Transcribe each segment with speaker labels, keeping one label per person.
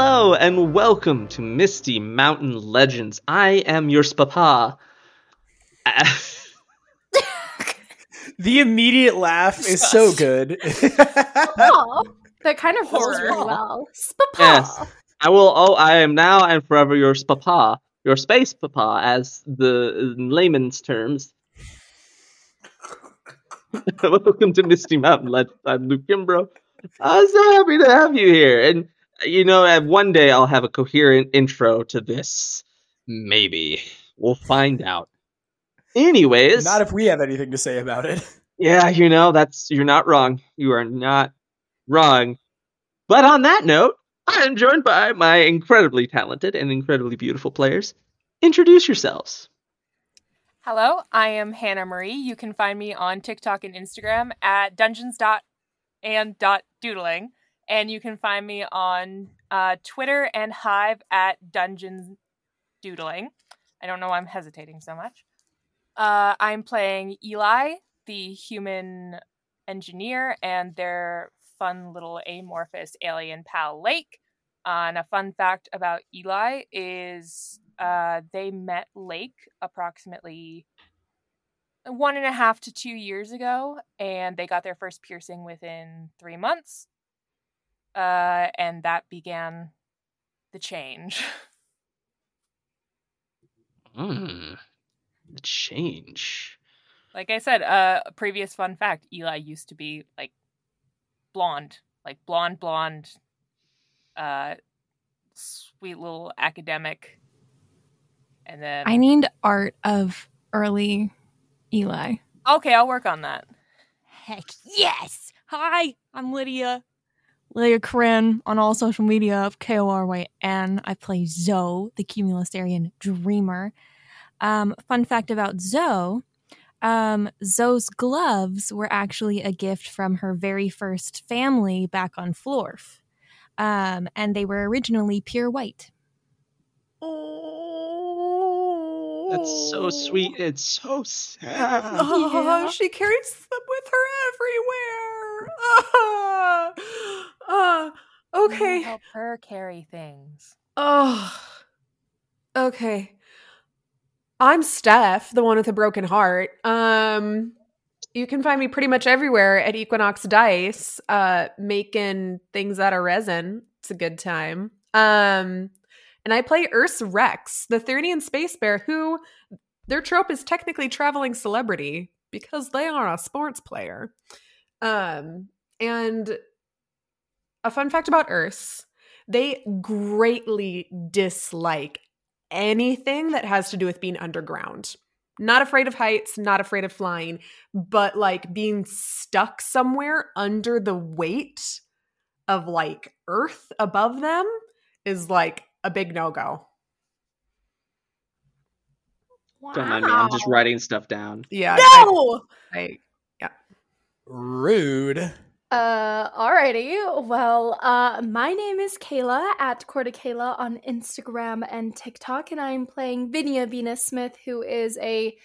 Speaker 1: Hello and welcome to Misty Mountain Legends. I am your papa.
Speaker 2: The immediate laugh is so good.
Speaker 3: Aw, that kind of rolls really well. Spapa.
Speaker 1: Yes. I will. Oh, I am now and forever your papa, your space papa, as the in layman's terms. Welcome to Misty Mountain Legends. I'm Luke Kimbrough. I'm so happy to have you here, and you know, uh, one day I'll have a coherent intro to this. Maybe we'll find out. Anyways,
Speaker 2: Not if we have anything to say about it.
Speaker 1: yeah, you know, that's you're not wrong. You are not wrong. But on that note, I am joined by my incredibly talented and incredibly beautiful players. Introduce yourselves.
Speaker 4: Hello, I am Hannah Marie. You can find me on TikTok and Instagram at dungeons and dot doodling, and you can find me on uh, Twitter and Hive at dungeons doodling. I don't know why I'm hesitating so much. Uh, I'm playing Eli, the human engineer, and their fun little amorphous alien pal Lake. Uh, and a fun fact about Eli is uh, they met Lake approximately one and a half to two years ago, and they got their first piercing within three months. Uh, and that began the change.
Speaker 1: Hmm. The change.
Speaker 4: like I said, uh, a previous fun fact Eli used to be like blonde, like blonde, blonde, uh, sweet little academic. And then.
Speaker 5: I need art of early Eli.
Speaker 4: Okay, I'll work on that.
Speaker 5: Heck yes! Hi, I'm Lydia. Lydia Koryn on all social media of K O R Y N. I play Zoe, the Cumulustarian Dreamer. Um, fun fact about Zoe um, Zoe's gloves were actually a gift from her very first family back on Florf. Um, and they were originally pure white.
Speaker 1: That's so sweet. It's so sad.
Speaker 3: Oh,
Speaker 5: Yeah.
Speaker 3: she carries them with her everywhere. Ah, ah, okay.
Speaker 4: Help her carry things.
Speaker 3: Oh, okay. I'm Steph, the one with a broken heart. Um, you can find me pretty much everywhere at Equinox Dice, uh, making things out of resin. It's a good time. Um, and I play Urs Rex, the Thurnian space bear, who their trope is technically traveling celebrity because they are a sports player. Um, and a fun fact about Urs they greatly dislike anything that has to do with being underground. Not afraid of heights, not afraid of flying, but like being stuck somewhere under the weight of like earth above them is like a big no go.
Speaker 1: Don't mind me. I'm just writing stuff down.
Speaker 3: Yeah.
Speaker 5: No!
Speaker 3: I, I,
Speaker 2: Rude.
Speaker 3: Uh, alrighty. Well, uh, my name is Kayla at Corticayla on Instagram and TikTok, and I'm playing Venia Venus Smith, who is a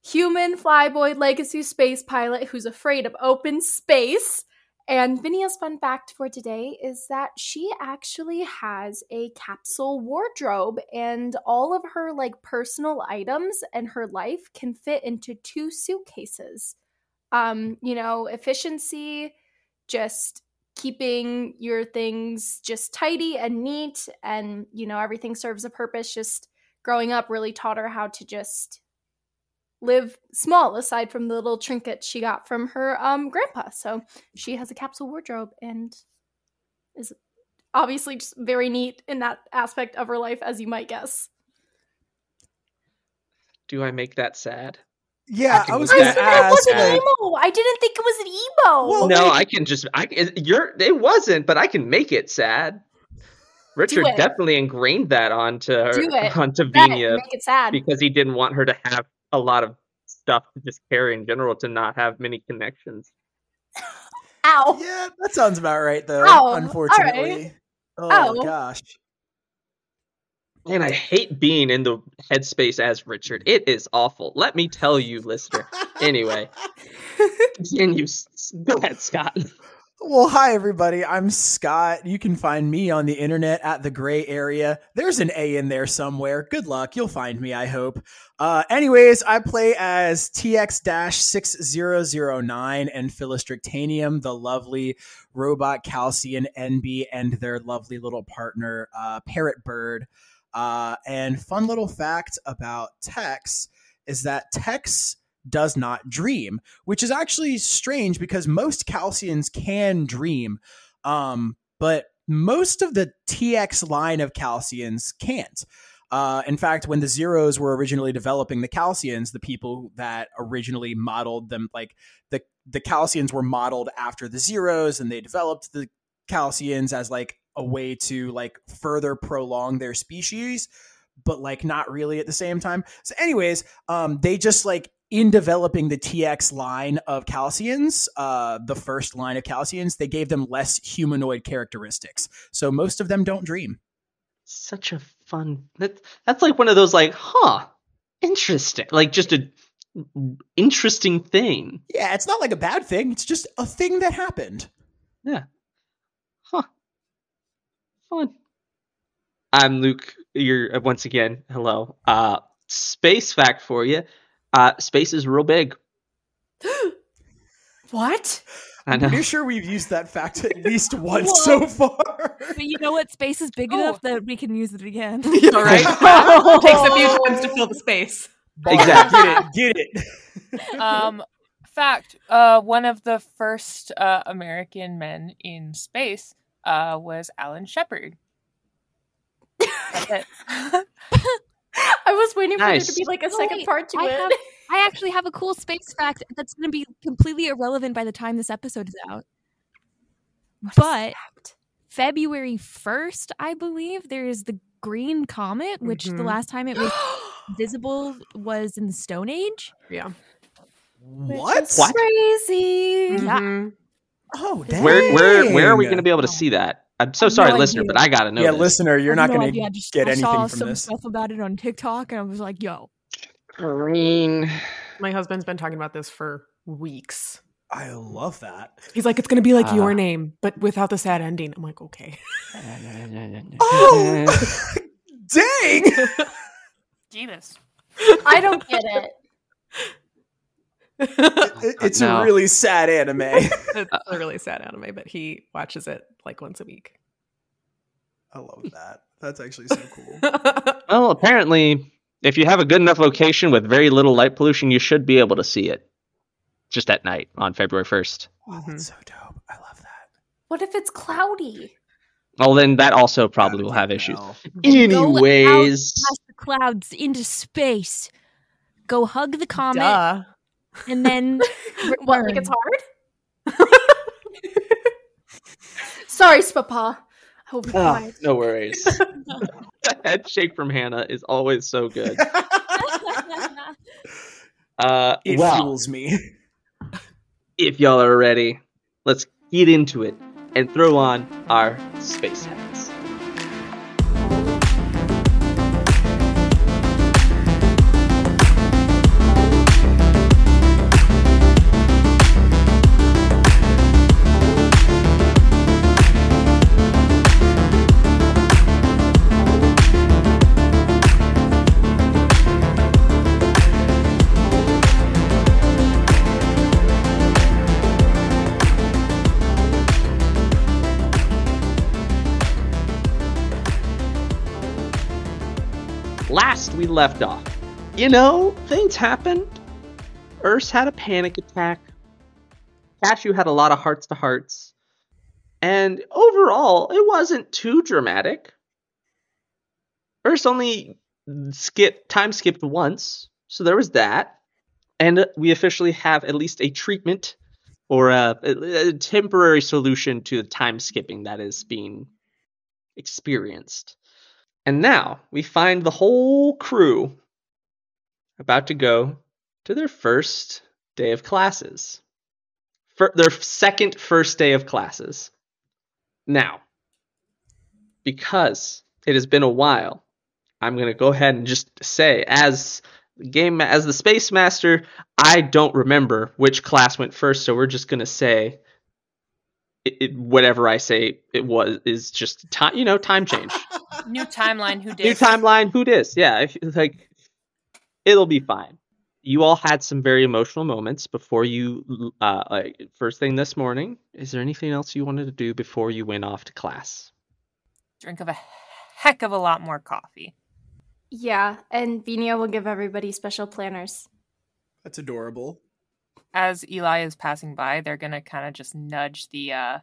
Speaker 3: human flyboy legacy space pilot who's afraid of open space. And Venia's fun fact for today is that she actually has a capsule wardrobe, and all of her like personal items and her life can fit into two suitcases um you know efficiency just keeping your things just tidy and neat and you know everything serves a purpose. Just growing up really taught her how to just live small aside from the little trinkets she got from her um grandpa. So she has a capsule wardrobe and is obviously just very neat in that aspect of her life as you might guess.
Speaker 1: Do I make that sad?
Speaker 2: Yeah,
Speaker 1: can
Speaker 2: I was
Speaker 1: look
Speaker 2: gonna
Speaker 1: at-
Speaker 3: it wasn't
Speaker 2: like-
Speaker 3: emo i didn't think it was an emo
Speaker 2: Well,
Speaker 1: no,
Speaker 2: like-
Speaker 1: I can just. I it- you're. It wasn't, but I can make it sad. Richard definitely ingrained that onto her, onto
Speaker 3: Bet,
Speaker 1: Venia
Speaker 3: make it sad
Speaker 1: because he didn't want her to have a lot of stuff to just carry in general to not have many connections.
Speaker 3: ow
Speaker 2: Yeah, that sounds about right though.
Speaker 3: Oh, all right.
Speaker 2: unfortunately. Oh,
Speaker 3: Oh.
Speaker 2: gosh.
Speaker 1: And I hate being in the headspace as Richard. It is awful. Let me tell you, listener. Anyway, continue. Go ahead, Scott.
Speaker 2: Well, hi everybody. I'm Scott. You can find me on the internet at the gray area. There's an A in there somewhere. Good luck. You'll find me, I hope. Uh, anyways, I play as TX-6009 and Philistrictanium, the lovely robot Calcian NB and their lovely little partner, uh, Parrot Bird. Uh, and fun little fact about Tex is that Tex does not dream, which is actually strange because most Calcians can dream, um, but most of the TX line of Calcians can't. Uh, in fact, when the Zeros were originally developing the Calcians, the people that originally modeled them, like the the Calcians, were modeled after the Zeros, and they developed the Calcians as like a way to like further prolong their species but like not really at the same time. So, anyways, um, they just like in developing the TX line of Calcians, uh, the first line of Calcians, they gave them less humanoid characteristics. So most of them don't dream.
Speaker 1: Such a fun. That's that's like one of those like, huh, interesting. Like just a interesting thing.
Speaker 2: Yeah, it's not like a bad thing. It's just a thing that happened.
Speaker 1: Yeah. Huh. Fun. I'm Luke. You're uh, once again. Hello. Uh, space fact for you. Uh, space is real big.
Speaker 6: What?
Speaker 1: I
Speaker 2: I'm pretty sure we've used that fact at least once
Speaker 5: Whoa.
Speaker 2: so far.
Speaker 5: But you know what? Space is big
Speaker 4: Oh.
Speaker 5: enough that we can use it again.
Speaker 6: All right. Takes a few times to fill the space.
Speaker 1: Exactly.
Speaker 2: Get it. Get it.
Speaker 4: um, fact: uh, one of the first uh, American men in space uh, was Alan Shepard.
Speaker 3: I was waiting for there to be like a second
Speaker 5: wait,
Speaker 3: part to
Speaker 5: I
Speaker 3: it.
Speaker 5: have- I actually have a cool space fact that's going to be completely irrelevant by the time this episode is out. But February 1st, I believe, there is the Green Comet, which the
Speaker 6: Mhm.
Speaker 5: last time it was visible was in the Stone Age.
Speaker 6: Yeah.
Speaker 2: What?
Speaker 1: What?
Speaker 3: Crazy.
Speaker 5: Yeah.
Speaker 2: Oh, dang.
Speaker 1: Where where where are we going to be able to see that? I'm so sorry,
Speaker 5: no
Speaker 1: listener,
Speaker 5: idea.
Speaker 1: but I got to know.
Speaker 2: Yeah,
Speaker 1: this.
Speaker 2: listener, you're
Speaker 5: I
Speaker 2: not
Speaker 5: have no
Speaker 2: going
Speaker 5: idea. I
Speaker 2: to
Speaker 5: just-
Speaker 2: get
Speaker 5: I
Speaker 2: anything
Speaker 5: saw
Speaker 2: from
Speaker 5: some
Speaker 2: this.
Speaker 5: stuff about it on TikTok, and I was like, "Yo,
Speaker 1: Green.
Speaker 6: My husband's been talking about this for weeks.
Speaker 2: I love that.
Speaker 6: He's like, it's going to be like
Speaker 1: Ah.
Speaker 6: your name, but without the sad ending. I'm like, okay.
Speaker 2: Oh, dang!
Speaker 4: Jesus.
Speaker 3: I don't get it.
Speaker 2: It- it's
Speaker 1: No.
Speaker 2: a really sad anime.
Speaker 6: it's a really sad anime, but he watches it like once a week.
Speaker 2: I love that. That's actually so cool.
Speaker 1: Well, apparently, if you have a good enough location with very little light pollution, you should be able to see it. Just at night on February 1st.
Speaker 2: Oh, that's mm-hmm. so dope. I love that.
Speaker 3: What if it's cloudy?
Speaker 1: Well, then that also probably will have
Speaker 2: No.
Speaker 1: issues.
Speaker 5: Go
Speaker 1: Anyways,
Speaker 5: past the clouds into space, go hug the comet,
Speaker 6: Duh.
Speaker 5: And then
Speaker 3: What, like
Speaker 5: return."
Speaker 3: it's hard? Sorry, Spapa. I will
Speaker 1: Ah, no worries. the head shake from Hannah is always so good. Uh,
Speaker 2: it
Speaker 1: well,
Speaker 2: fuels me.
Speaker 1: if y'all are ready, let's get into it and throw on our space hats. Last we left off, you know, things happened. Urs had a panic attack. Cashew had a lot of hearts to hearts. And overall, it wasn't too dramatic. Urs only skipped time skipped once, so there was that. And we officially have at least a treatment or a, a temporary solution to the time skipping that is being experienced. And now we find the whole crew about to go to their first day of classes. For their second first day of classes. Now, because it has been a while, I'm going to go ahead and just say as the game as the space master, I don't remember which class went first, so we're just going to say it, it, whatever I say it was is just time. You know, time change.
Speaker 4: New timeline. Who did?
Speaker 1: New timeline. Who dis? Yeah, if, like it'll be fine. You all had some very emotional moments before you. Uh, like first thing this morning. Is there anything else you wanted to do before you went off to class?
Speaker 4: Drink of a heck of a lot more coffee.
Speaker 3: Yeah, and Venia will give everybody special planners.
Speaker 2: That's adorable.
Speaker 4: As Eli is passing by, they're gonna kind of just nudge the uh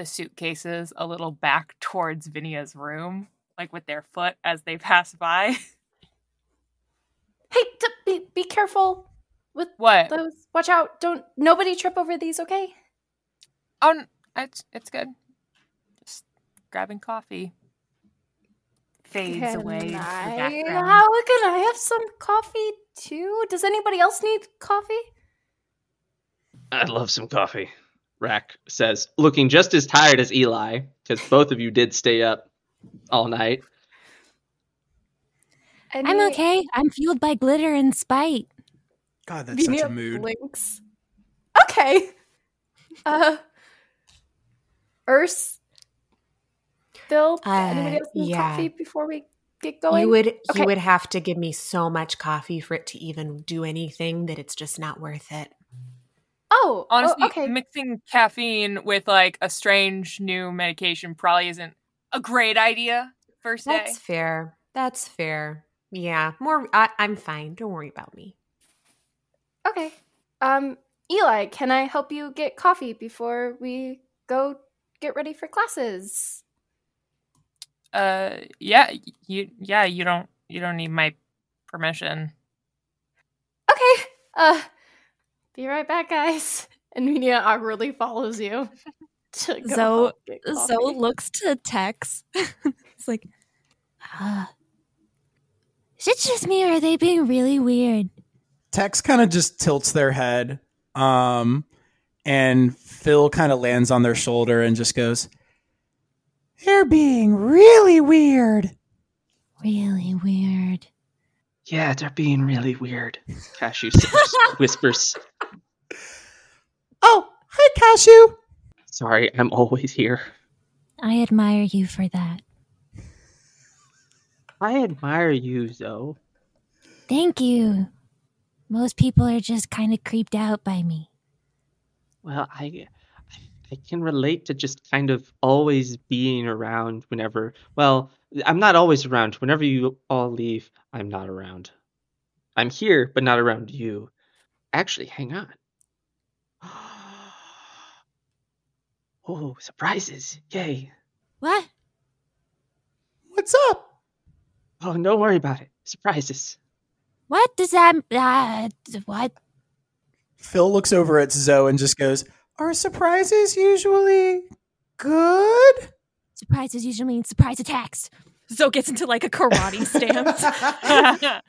Speaker 4: the suitcases a little back towards Venia's room, like with their foot as they pass by.
Speaker 3: Hey, t- be, be careful with
Speaker 4: what?
Speaker 3: those. Watch out! Don't nobody trip over these, okay?
Speaker 4: Oh, it's it's good. Just grabbing coffee. Fades
Speaker 3: Can
Speaker 4: away into the
Speaker 3: I,
Speaker 4: background.
Speaker 3: how can I have some coffee too? Does anybody else need coffee?
Speaker 1: I'd love some coffee. Rack says, looking just as tired as Eli, because both of you did stay up all night.
Speaker 7: I'm okay. I'm fueled by glitter and spite.
Speaker 2: God, that's such a mood.
Speaker 3: Blinks. Okay. Uh, Urs, Phyll,
Speaker 6: Uh,
Speaker 3: anybody else need
Speaker 6: yeah.
Speaker 3: coffee before we get going?
Speaker 6: You would
Speaker 3: Okay.
Speaker 6: you would have to give me so much coffee for it to even do anything that it's just not worth it.
Speaker 3: Oh, oh,
Speaker 4: Honestly,
Speaker 3: okay.
Speaker 4: mixing caffeine with like a strange new medication probably isn't a great idea first day.
Speaker 6: That's fair. That's fair. Yeah, more. I, I'm fine. Don't worry about me.
Speaker 3: Okay. Um, Eli, can I help you get coffee before we go get ready for classes?
Speaker 4: Uh, yeah, you yeah you don't you don't need my permission.
Speaker 3: Okay. Uh, be right back, guys. And Venia awkwardly follows you. To go
Speaker 7: So-
Speaker 3: get
Speaker 7: So looks to Tex. it's like, uh, is it just me or are they being really weird?
Speaker 2: Tex kind of just tilts their head, um, and Phyll kind of lands on their shoulder and just goes, "They're being really weird."
Speaker 7: Really weird.
Speaker 1: Yeah, they're being really weird. Cashew whispers,
Speaker 2: Oh, hi, Cashew.
Speaker 1: Sorry, I'm always here.
Speaker 7: I admire you for that.
Speaker 1: I admire you, Zoe.
Speaker 7: Thank you. Most people are just kind of creeped out by me.
Speaker 1: Well, I I can relate to just kind of always being around whenever. Well, I'm not always around. Whenever you all leave, I'm not around. I'm here, but not around you. Actually, hang on. Oh, surprises! Yay!
Speaker 7: What?
Speaker 2: What's up?
Speaker 1: Oh, don't worry about it. Surprises.
Speaker 7: What does that? Uh, what?
Speaker 2: Phyll looks over at Zoe and just goes, "Are surprises usually good?"
Speaker 7: Surprises usually mean surprise attacks. Zoe gets into like a karate stance.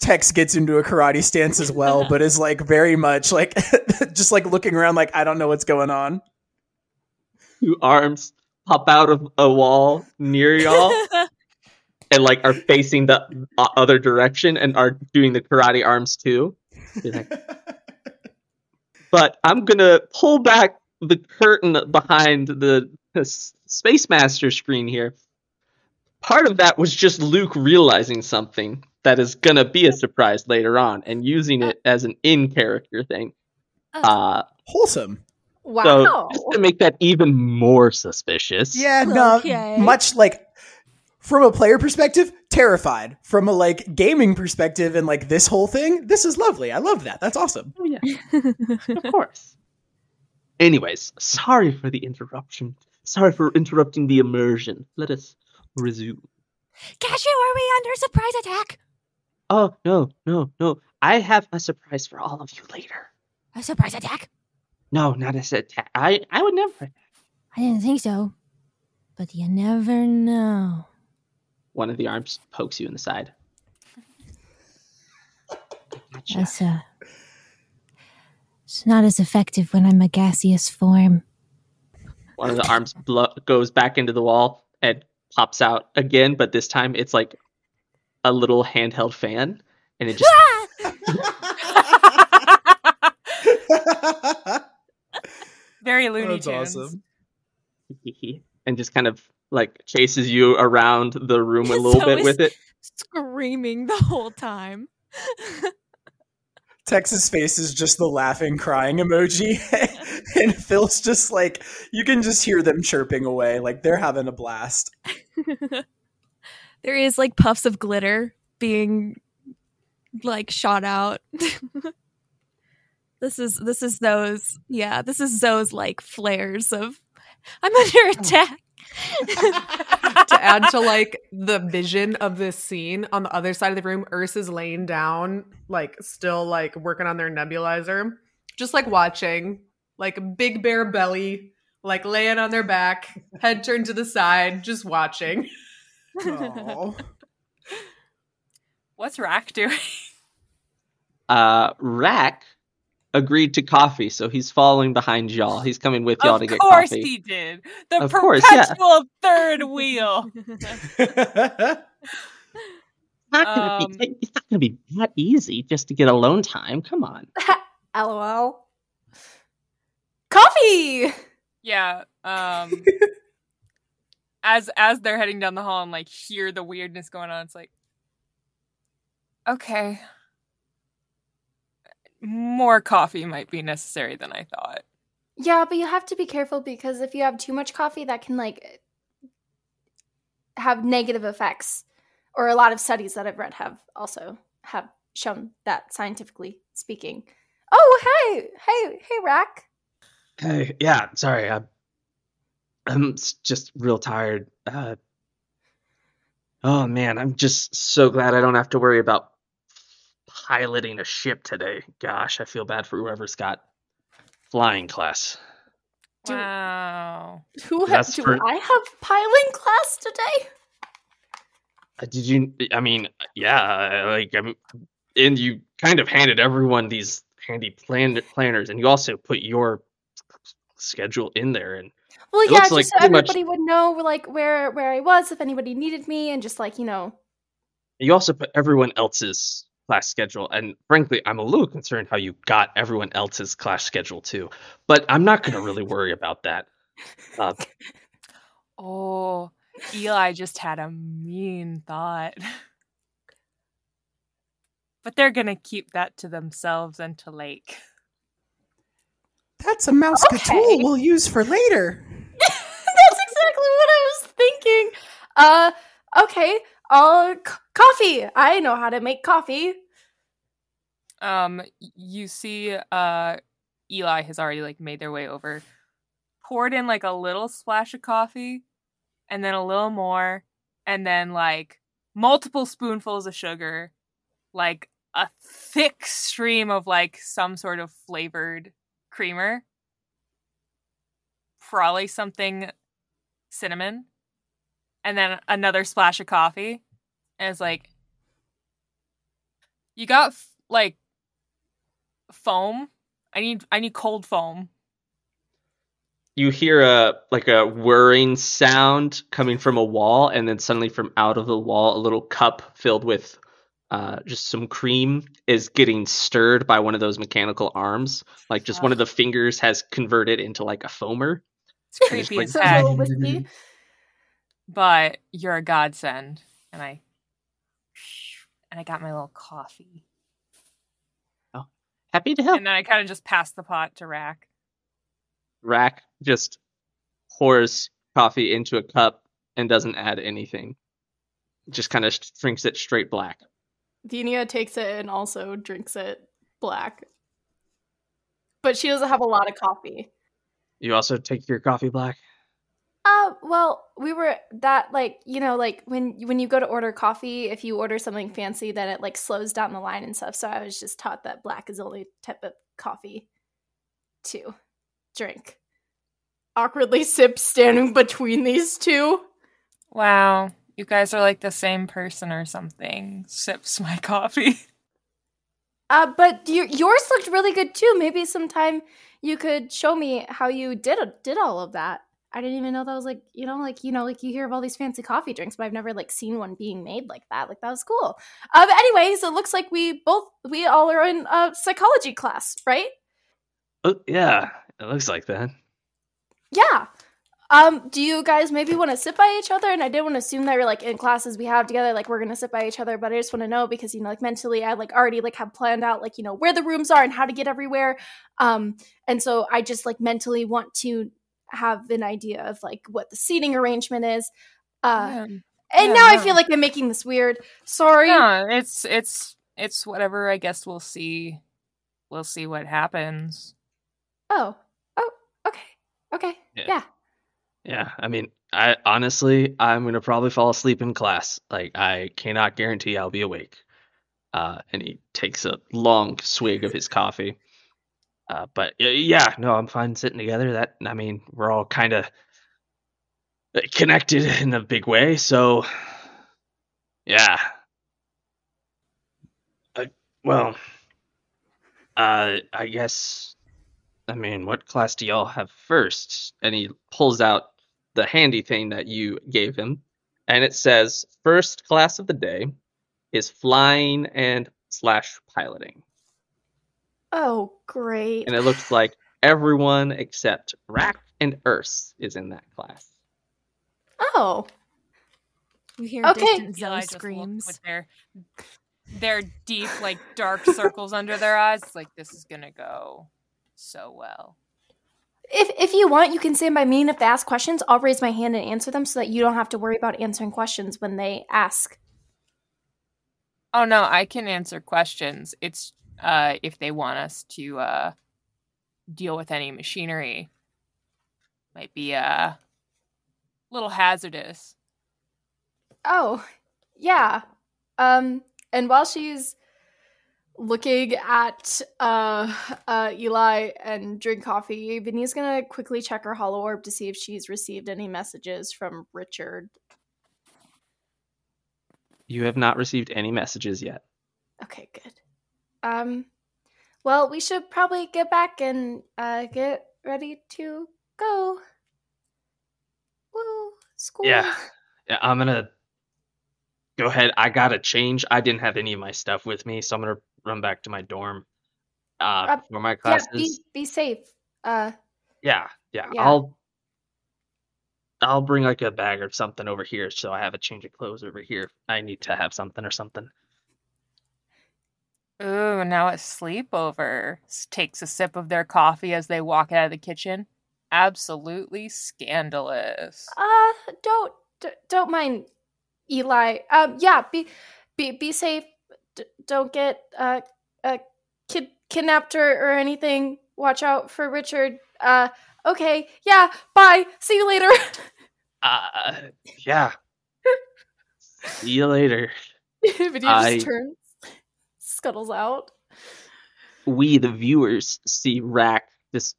Speaker 2: Tex gets into a karate stance as well, but is like very much like just like looking around like I don't know what's going on.
Speaker 1: Two arms pop out of a wall near y'all and like are facing the uh, other direction and are doing the karate arms too. Like, but I'm gonna pull back the curtain behind the, the Space Master screen here. Part of that was just Luke realizing something that is gonna be a surprise later on and using it as an in character thing. Uh,
Speaker 2: Wholesome.
Speaker 3: wow.
Speaker 1: so just to make that even more suspicious.
Speaker 2: Yeah, no,
Speaker 7: Okay.
Speaker 2: much like from a player perspective, terrified. From a like gaming perspective and like this whole thing, this is lovely. I love that. That's awesome.
Speaker 1: Oh, yeah. of course. Anyways, sorry for the interruption. Sorry for interrupting the immersion. Let us resume.
Speaker 7: Cashew, are we under surprise attack?
Speaker 1: Oh, no, no, no. I have a surprise for all of you later.
Speaker 7: A surprise attack?
Speaker 1: No, not as a attack. I, I would never.
Speaker 7: I didn't think so. But you never know.
Speaker 1: One of the arms pokes you in the side. Gotcha.
Speaker 7: That's uh It's not as effective when I'm a gaseous form.
Speaker 1: One of the arms blo- goes back into the wall and pops out again, but this time it's like a little handheld fan, and it just
Speaker 4: Very Looney
Speaker 2: That's
Speaker 4: Tunes.
Speaker 2: awesome.
Speaker 1: and just kind of like chases you around the room a little
Speaker 7: So
Speaker 1: bit with it.
Speaker 7: Screaming the whole time.
Speaker 2: Tex's face is just the laughing, crying emoji, and Phyll's just like you can just hear them chirping away, like they're having a blast.
Speaker 7: there is like puffs of glitter being like shot out. this is this is those yeah, this is those like flares of I'm under attack.
Speaker 6: to add to like the vision of this scene on the other side of the room Urs is laying down like still like working on their nebulizer just like watching like big bear belly like laying on their back head turned to the side just watching
Speaker 2: Aw.
Speaker 4: What's Rack doing?
Speaker 1: Uh, Rack agreed to coffee, so he's following behind y'all. He's coming with y'all
Speaker 4: of
Speaker 1: to get coffee.
Speaker 4: Of course
Speaker 1: coffee.
Speaker 4: he did. The
Speaker 1: Of course, yeah.
Speaker 4: perpetual third wheel.
Speaker 1: Not gonna
Speaker 4: Um,
Speaker 1: be, it's not going to be that easy just to get alone time. Come on.
Speaker 3: LOL. Coffee.
Speaker 4: Yeah. Um as as they're heading down the hall and like hear the weirdness going on, it's like okay. More coffee might be necessary than I thought.
Speaker 3: Yeah, but you have to be careful because if you have too much coffee, that can like have negative effects. Or a lot of studies that I've read have also have shown that scientifically speaking. Oh, hey, hey, hey, Rack.
Speaker 1: Hey, yeah, sorry. I, I'm just real tired. Uh, oh man, I'm just so glad I don't have to worry about piloting a ship today. Gosh, I feel bad for whoever's got flying class.
Speaker 3: Do-
Speaker 4: Wow.
Speaker 3: Who ha-
Speaker 1: That's
Speaker 3: do
Speaker 1: for-
Speaker 3: I have piling class today?
Speaker 1: Uh, Did you? I mean, yeah, like I'm, and you kind of handed everyone these handy plan planners, and you also put your schedule in there. And
Speaker 3: Well,
Speaker 1: It
Speaker 3: yeah, just
Speaker 1: like
Speaker 3: so
Speaker 1: pretty much-
Speaker 3: everybody would know like where where I was if anybody needed me, and just like you know,
Speaker 1: you also put everyone else's class schedule. And frankly, I'm a little concerned how you got everyone else's class schedule too. But I'm not going to really worry about that. Uh,
Speaker 4: Oh, Eli just had a mean thought. But they're gonna keep that to themselves and to Lake.
Speaker 2: That's a mouse
Speaker 3: Okay.
Speaker 2: tool we'll use for later.
Speaker 3: that's exactly what I was thinking. Uh, okay, uh, c- coffee. I know how to make coffee.
Speaker 4: Um, you see, uh, Eli has already like made their way over, poured in like a little splash of coffee, and then a little more, and then like multiple spoonfuls of sugar, like a thick stream of like some sort of flavored creamer, probably something cinnamon, and then another splash of coffee, and it's like, you got f- like foam. I need I need cold foam.
Speaker 1: you hear a like a whirring sound coming from a wall, and then suddenly from out of the wall, a little cup filled with uh, just some cream is getting stirred by one of those mechanical arms. Like just one of the fingers has converted into like a foamer.
Speaker 4: It's
Speaker 1: Just
Speaker 4: creepy
Speaker 1: like-
Speaker 4: as
Speaker 3: So a
Speaker 4: heck,
Speaker 3: little whiskey.
Speaker 4: But you're a godsend, and I and I got my little coffee, Oh,
Speaker 1: Happy to help.
Speaker 4: and then I kind of just passed the pot to Rack.
Speaker 1: Rack just pours coffee into a cup and doesn't add anything. Just kind of drinks it straight black.
Speaker 3: Venia takes it and also drinks it black. But she doesn't have a lot of coffee.
Speaker 1: You also take your coffee black.
Speaker 3: Uh, well, we were that like you know like when when you go to order coffee, if you order something fancy, then it like slows down the line and stuff. So I was just taught that black is the only type of coffee to drink. Awkwardly sip standing between these two.
Speaker 4: Wow, you guys are like the same person or something. Sips my coffee.
Speaker 3: Uh, but your yours looked really good too. Maybe sometime you could show me how you did did all of that. I didn't even know that was like you know like you know like you hear of all these fancy coffee drinks, but I've never like seen one being made like that. Like that was cool. But anyways, it looks like we both we all are in a psychology class, right?
Speaker 1: Oh yeah, it looks like that.
Speaker 3: yeah. Um, do you guys maybe want to sit by each other? And I didn't want to assume that you're like in classes we have together, like we're gonna sit by each other, but I just want to know because you know, like mentally, I like already like have planned out like you know where the rooms are and how to get everywhere. Um, and so I just like mentally want to have an idea of like what the seating arrangement is. Uh,
Speaker 4: Yeah.
Speaker 3: and
Speaker 4: Yeah,
Speaker 3: now I feel like I'm making this weird. Sorry.
Speaker 4: No, it's it's it's whatever. I guess we'll see. We'll see what happens.
Speaker 3: Oh. Oh. Okay. Okay.
Speaker 1: Yeah.
Speaker 3: yeah.
Speaker 1: Yeah, I mean, I honestly, I'm gonna probably fall asleep in class. Like, I cannot guarantee I'll be awake. Uh, and he takes a long swig of his coffee. Uh, but yeah, no, I'm fine sitting together. That, I mean, we're all kind of connected in a big way. So, yeah. Uh, well, uh, I guess. I mean, what class do y'all have first? And he pulls out the handy thing that you gave him, and it says first class of the day is flying and slash piloting,
Speaker 3: Oh, great.
Speaker 1: and it looks like everyone except Rack and Urs is in that class.
Speaker 3: Oh.
Speaker 7: We hear
Speaker 3: Okay.
Speaker 7: distant
Speaker 4: Eli
Speaker 7: Zoe screams.
Speaker 4: with their their deep, like dark circles under their eyes. It's like this is gonna go so well.
Speaker 3: If if you want, you can stand by me, and if they ask questions, I'll raise my hand and answer them, so that you don't have to worry about answering questions when they ask.
Speaker 4: Oh no, I can answer questions. It's uh if they want us to uh deal with any machinery. Might be uh a little hazardous.
Speaker 3: Oh, yeah. Um, and while she's looking at uh, uh, Eli and drink coffee, Vinny's gonna quickly check her hollow orb to see if she's received any messages from Richard.
Speaker 1: You have not received any messages yet.
Speaker 3: Okay, good. Um, well, we should probably get back and uh, get ready to go. Woo, school.
Speaker 1: Yeah. Yeah, I'm gonna go ahead. I gotta change. I didn't have any of my stuff with me, so I'm gonna run back to my dorm uh,
Speaker 3: Uh,
Speaker 1: for my
Speaker 3: Yeah,
Speaker 1: classes.
Speaker 3: be be safe. Uh,
Speaker 1: Yeah, yeah.
Speaker 3: Yeah.
Speaker 1: I'll I'll bring like a bag or something over here so I have a change of clothes over here. I need to have something or something.
Speaker 4: Ooh, now a sleepover. Takes a sip of their coffee as they walk out of the kitchen. Absolutely scandalous.
Speaker 3: Uh, don't d- don't mind Eli. Um, yeah, be be be safe. D- don't get uh uh kid kidnapped or, or anything. Watch out for Richard. Uh, okay, yeah. Bye. See you later.
Speaker 1: Uh yeah. See you later.
Speaker 3: Video
Speaker 1: I-
Speaker 3: just turns, scuttles out.
Speaker 1: We the viewers see Rack just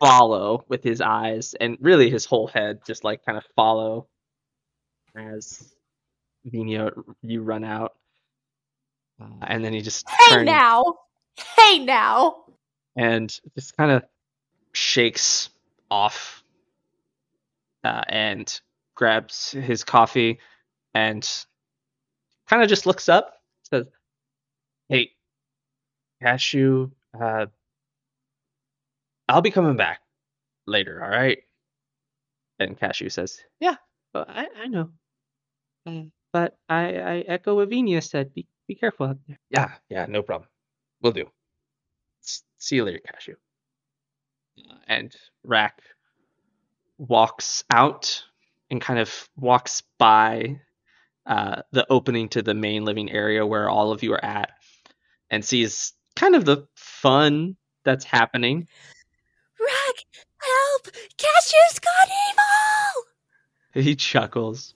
Speaker 1: follow with his eyes and really his whole head just like kind of follow as Vino you run out. Uh, and then he just
Speaker 3: Hey
Speaker 1: turns-
Speaker 3: now. Hey now.
Speaker 1: and just kind of shakes off uh, and grabs his coffee and kind of just looks up hey cashew uh, i'll be coming back later all right? And cashew says yeah well, I, I know. Uh, but I, I echo what Venia said be, be careful out there. Yeah yeah no problem. We'll do. S- see you later, Cashew. Uh, And Rack walks out and kind of walks by uh, the opening to the main living area where all of you are at and sees kind of the fun that's happening.
Speaker 7: Rack, help! Cashew's got evil!
Speaker 1: He chuckles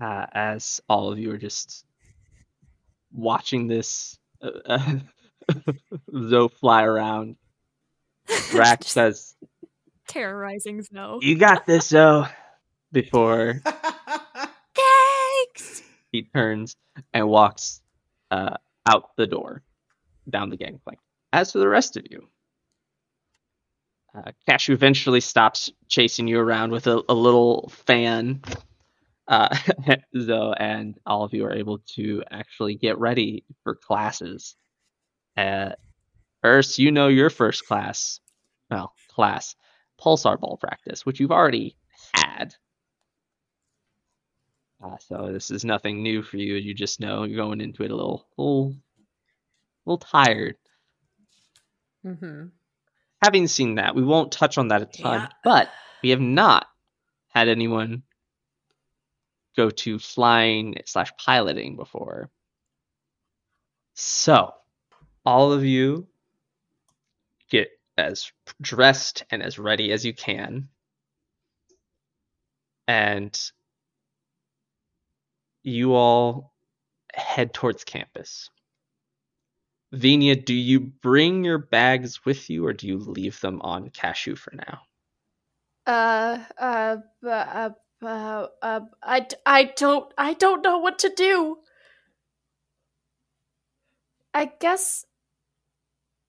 Speaker 1: uh, as all of you are just watching this uh, Zoe fly around. Rack says,
Speaker 7: terrorizing Zoe.
Speaker 1: You got this, Zoe. Before
Speaker 7: Thanks!
Speaker 1: he turns and walks uh, out the door down the gangplank. As for the rest of you, uh, Cashew eventually stops chasing you around with a, a little fan. Uh, and all of you are able to actually get ready for classes. Uh, Urs, you know your first class. Well, class. pulsar ball practice, which you've already had. Uh, so this is nothing new for you. You just know you're going into it a little, little, little tired.
Speaker 8: Mm-hmm.
Speaker 1: Having seen that, we won't touch on that a ton,
Speaker 6: Yeah.
Speaker 1: but we have not had anyone go to flying slash piloting before. So, all of you get as dressed and as ready as you can. And you all head towards campus. Venia, do you bring your bags with you or do you leave them on Cashew for now?
Speaker 3: Uh, uh, uh, uh, uh, I, I don't, I don't know what to do. I guess,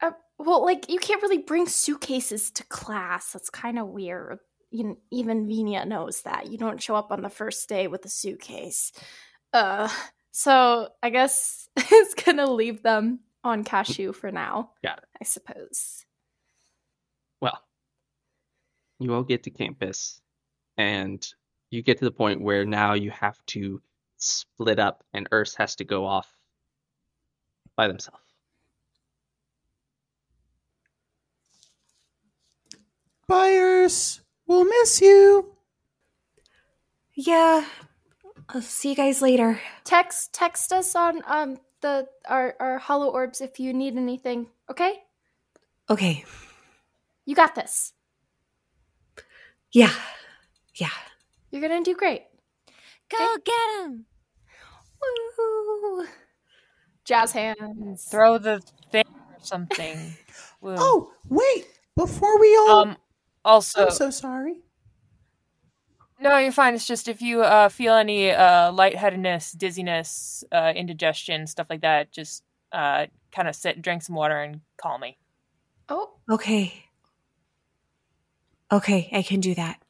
Speaker 3: uh, well, like, you can't really bring suitcases to class. That's kind of weird. You, even Venia knows that. You don't show up on the first day with a suitcase. Uh, so I guess it's gonna leave them on Cashew for now.
Speaker 1: Got it.
Speaker 3: I suppose.
Speaker 1: Well, you all get to campus and you get to the point where now you have to split up and Urs has to go off by themselves.
Speaker 9: Bye Urs, we'll miss you.
Speaker 6: Yeah. I'll see you guys later.
Speaker 3: text text us on um the our our hollow orbs if you need anything okay
Speaker 6: Okay.
Speaker 3: you got this
Speaker 6: Yeah. Yeah.
Speaker 3: you're gonna do great
Speaker 6: Go get him.
Speaker 3: Woo! jazz hands
Speaker 4: Throw the thing or something.
Speaker 9: Oh, wait! Before we all,
Speaker 4: Um. Also,
Speaker 9: I'm so sorry.
Speaker 4: No, you're fine. It's just if you uh, feel any uh, lightheadedness, dizziness, uh, indigestion, stuff like that, just uh, kind of sit, drink some water, and call me.
Speaker 3: oh
Speaker 6: Okay. Okay, I can do that.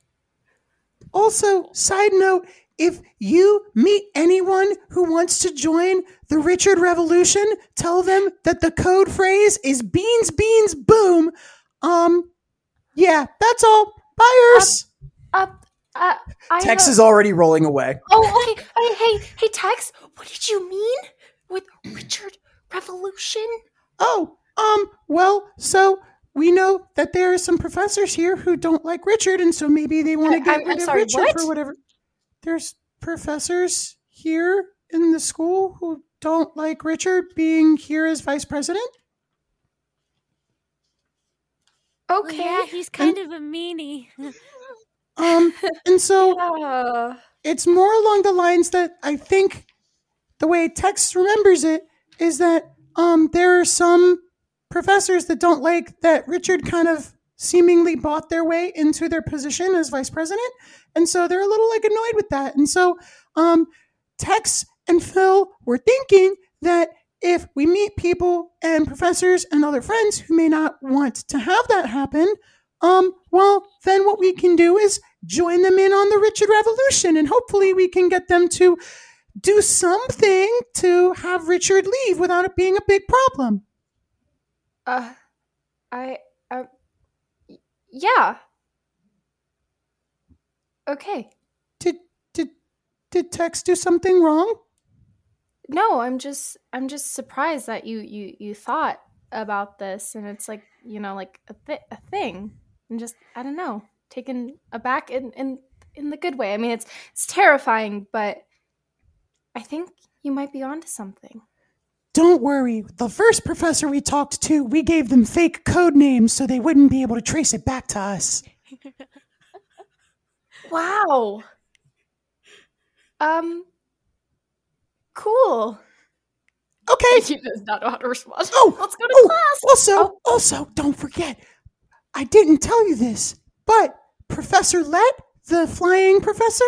Speaker 9: Also, side note, if you meet anyone who wants to join the Richard Revolution, tell them that the code phrase is beans, beans, boom. Um, yeah, that's all. Bye Urs.
Speaker 3: uh, uh I
Speaker 9: Tex
Speaker 3: have
Speaker 9: is already rolling away.
Speaker 3: oh okay hey hey hey tex what did you mean with richard revolution
Speaker 9: Oh, um, well, so we know that there are some professors here who don't like Richard, and so maybe they want to get
Speaker 3: I'm-
Speaker 9: rid
Speaker 3: I'm
Speaker 9: of
Speaker 3: sorry,
Speaker 9: Richard
Speaker 3: what?
Speaker 9: for whatever. There's professors here in the school who don't like Richard being here as vice president.
Speaker 3: okay
Speaker 6: yeah, he's kind of a meanie.
Speaker 9: Um, and so
Speaker 3: uh,
Speaker 9: it's more along the lines that I think the way Tex remembers it is that um, there are some professors that don't like that Richard kind of seemingly bought their way into their position as vice president, and so they're a little like annoyed with that. And so um, Tex and Phyll were thinking that if we meet people and professors and other friends who may not want to have that happen, um, well, then what we can do is join them in on the Richard Revolution, and hopefully we can get them to do something to have Richard leave without it being a big problem.
Speaker 3: uh i uh yeah okay
Speaker 9: Did did did Tex do something wrong?
Speaker 3: no i'm just i'm just surprised that you you you thought about this and it's like you know like a, th- a thing and just i don't know taken aback in in in the good way i mean it's it's terrifying but i think you might be onto something
Speaker 9: Don't worry. The first professor we talked to, we gave them fake code names so they wouldn't be able to trace it back to us.
Speaker 3: wow um cool
Speaker 9: Okay.
Speaker 3: she does not know how to respond
Speaker 9: Oh,
Speaker 3: let's go to
Speaker 9: oh,
Speaker 3: class
Speaker 9: Also,
Speaker 3: Oh.
Speaker 9: also, don't forget, I didn't tell you this, but Professor Let, the flying professor,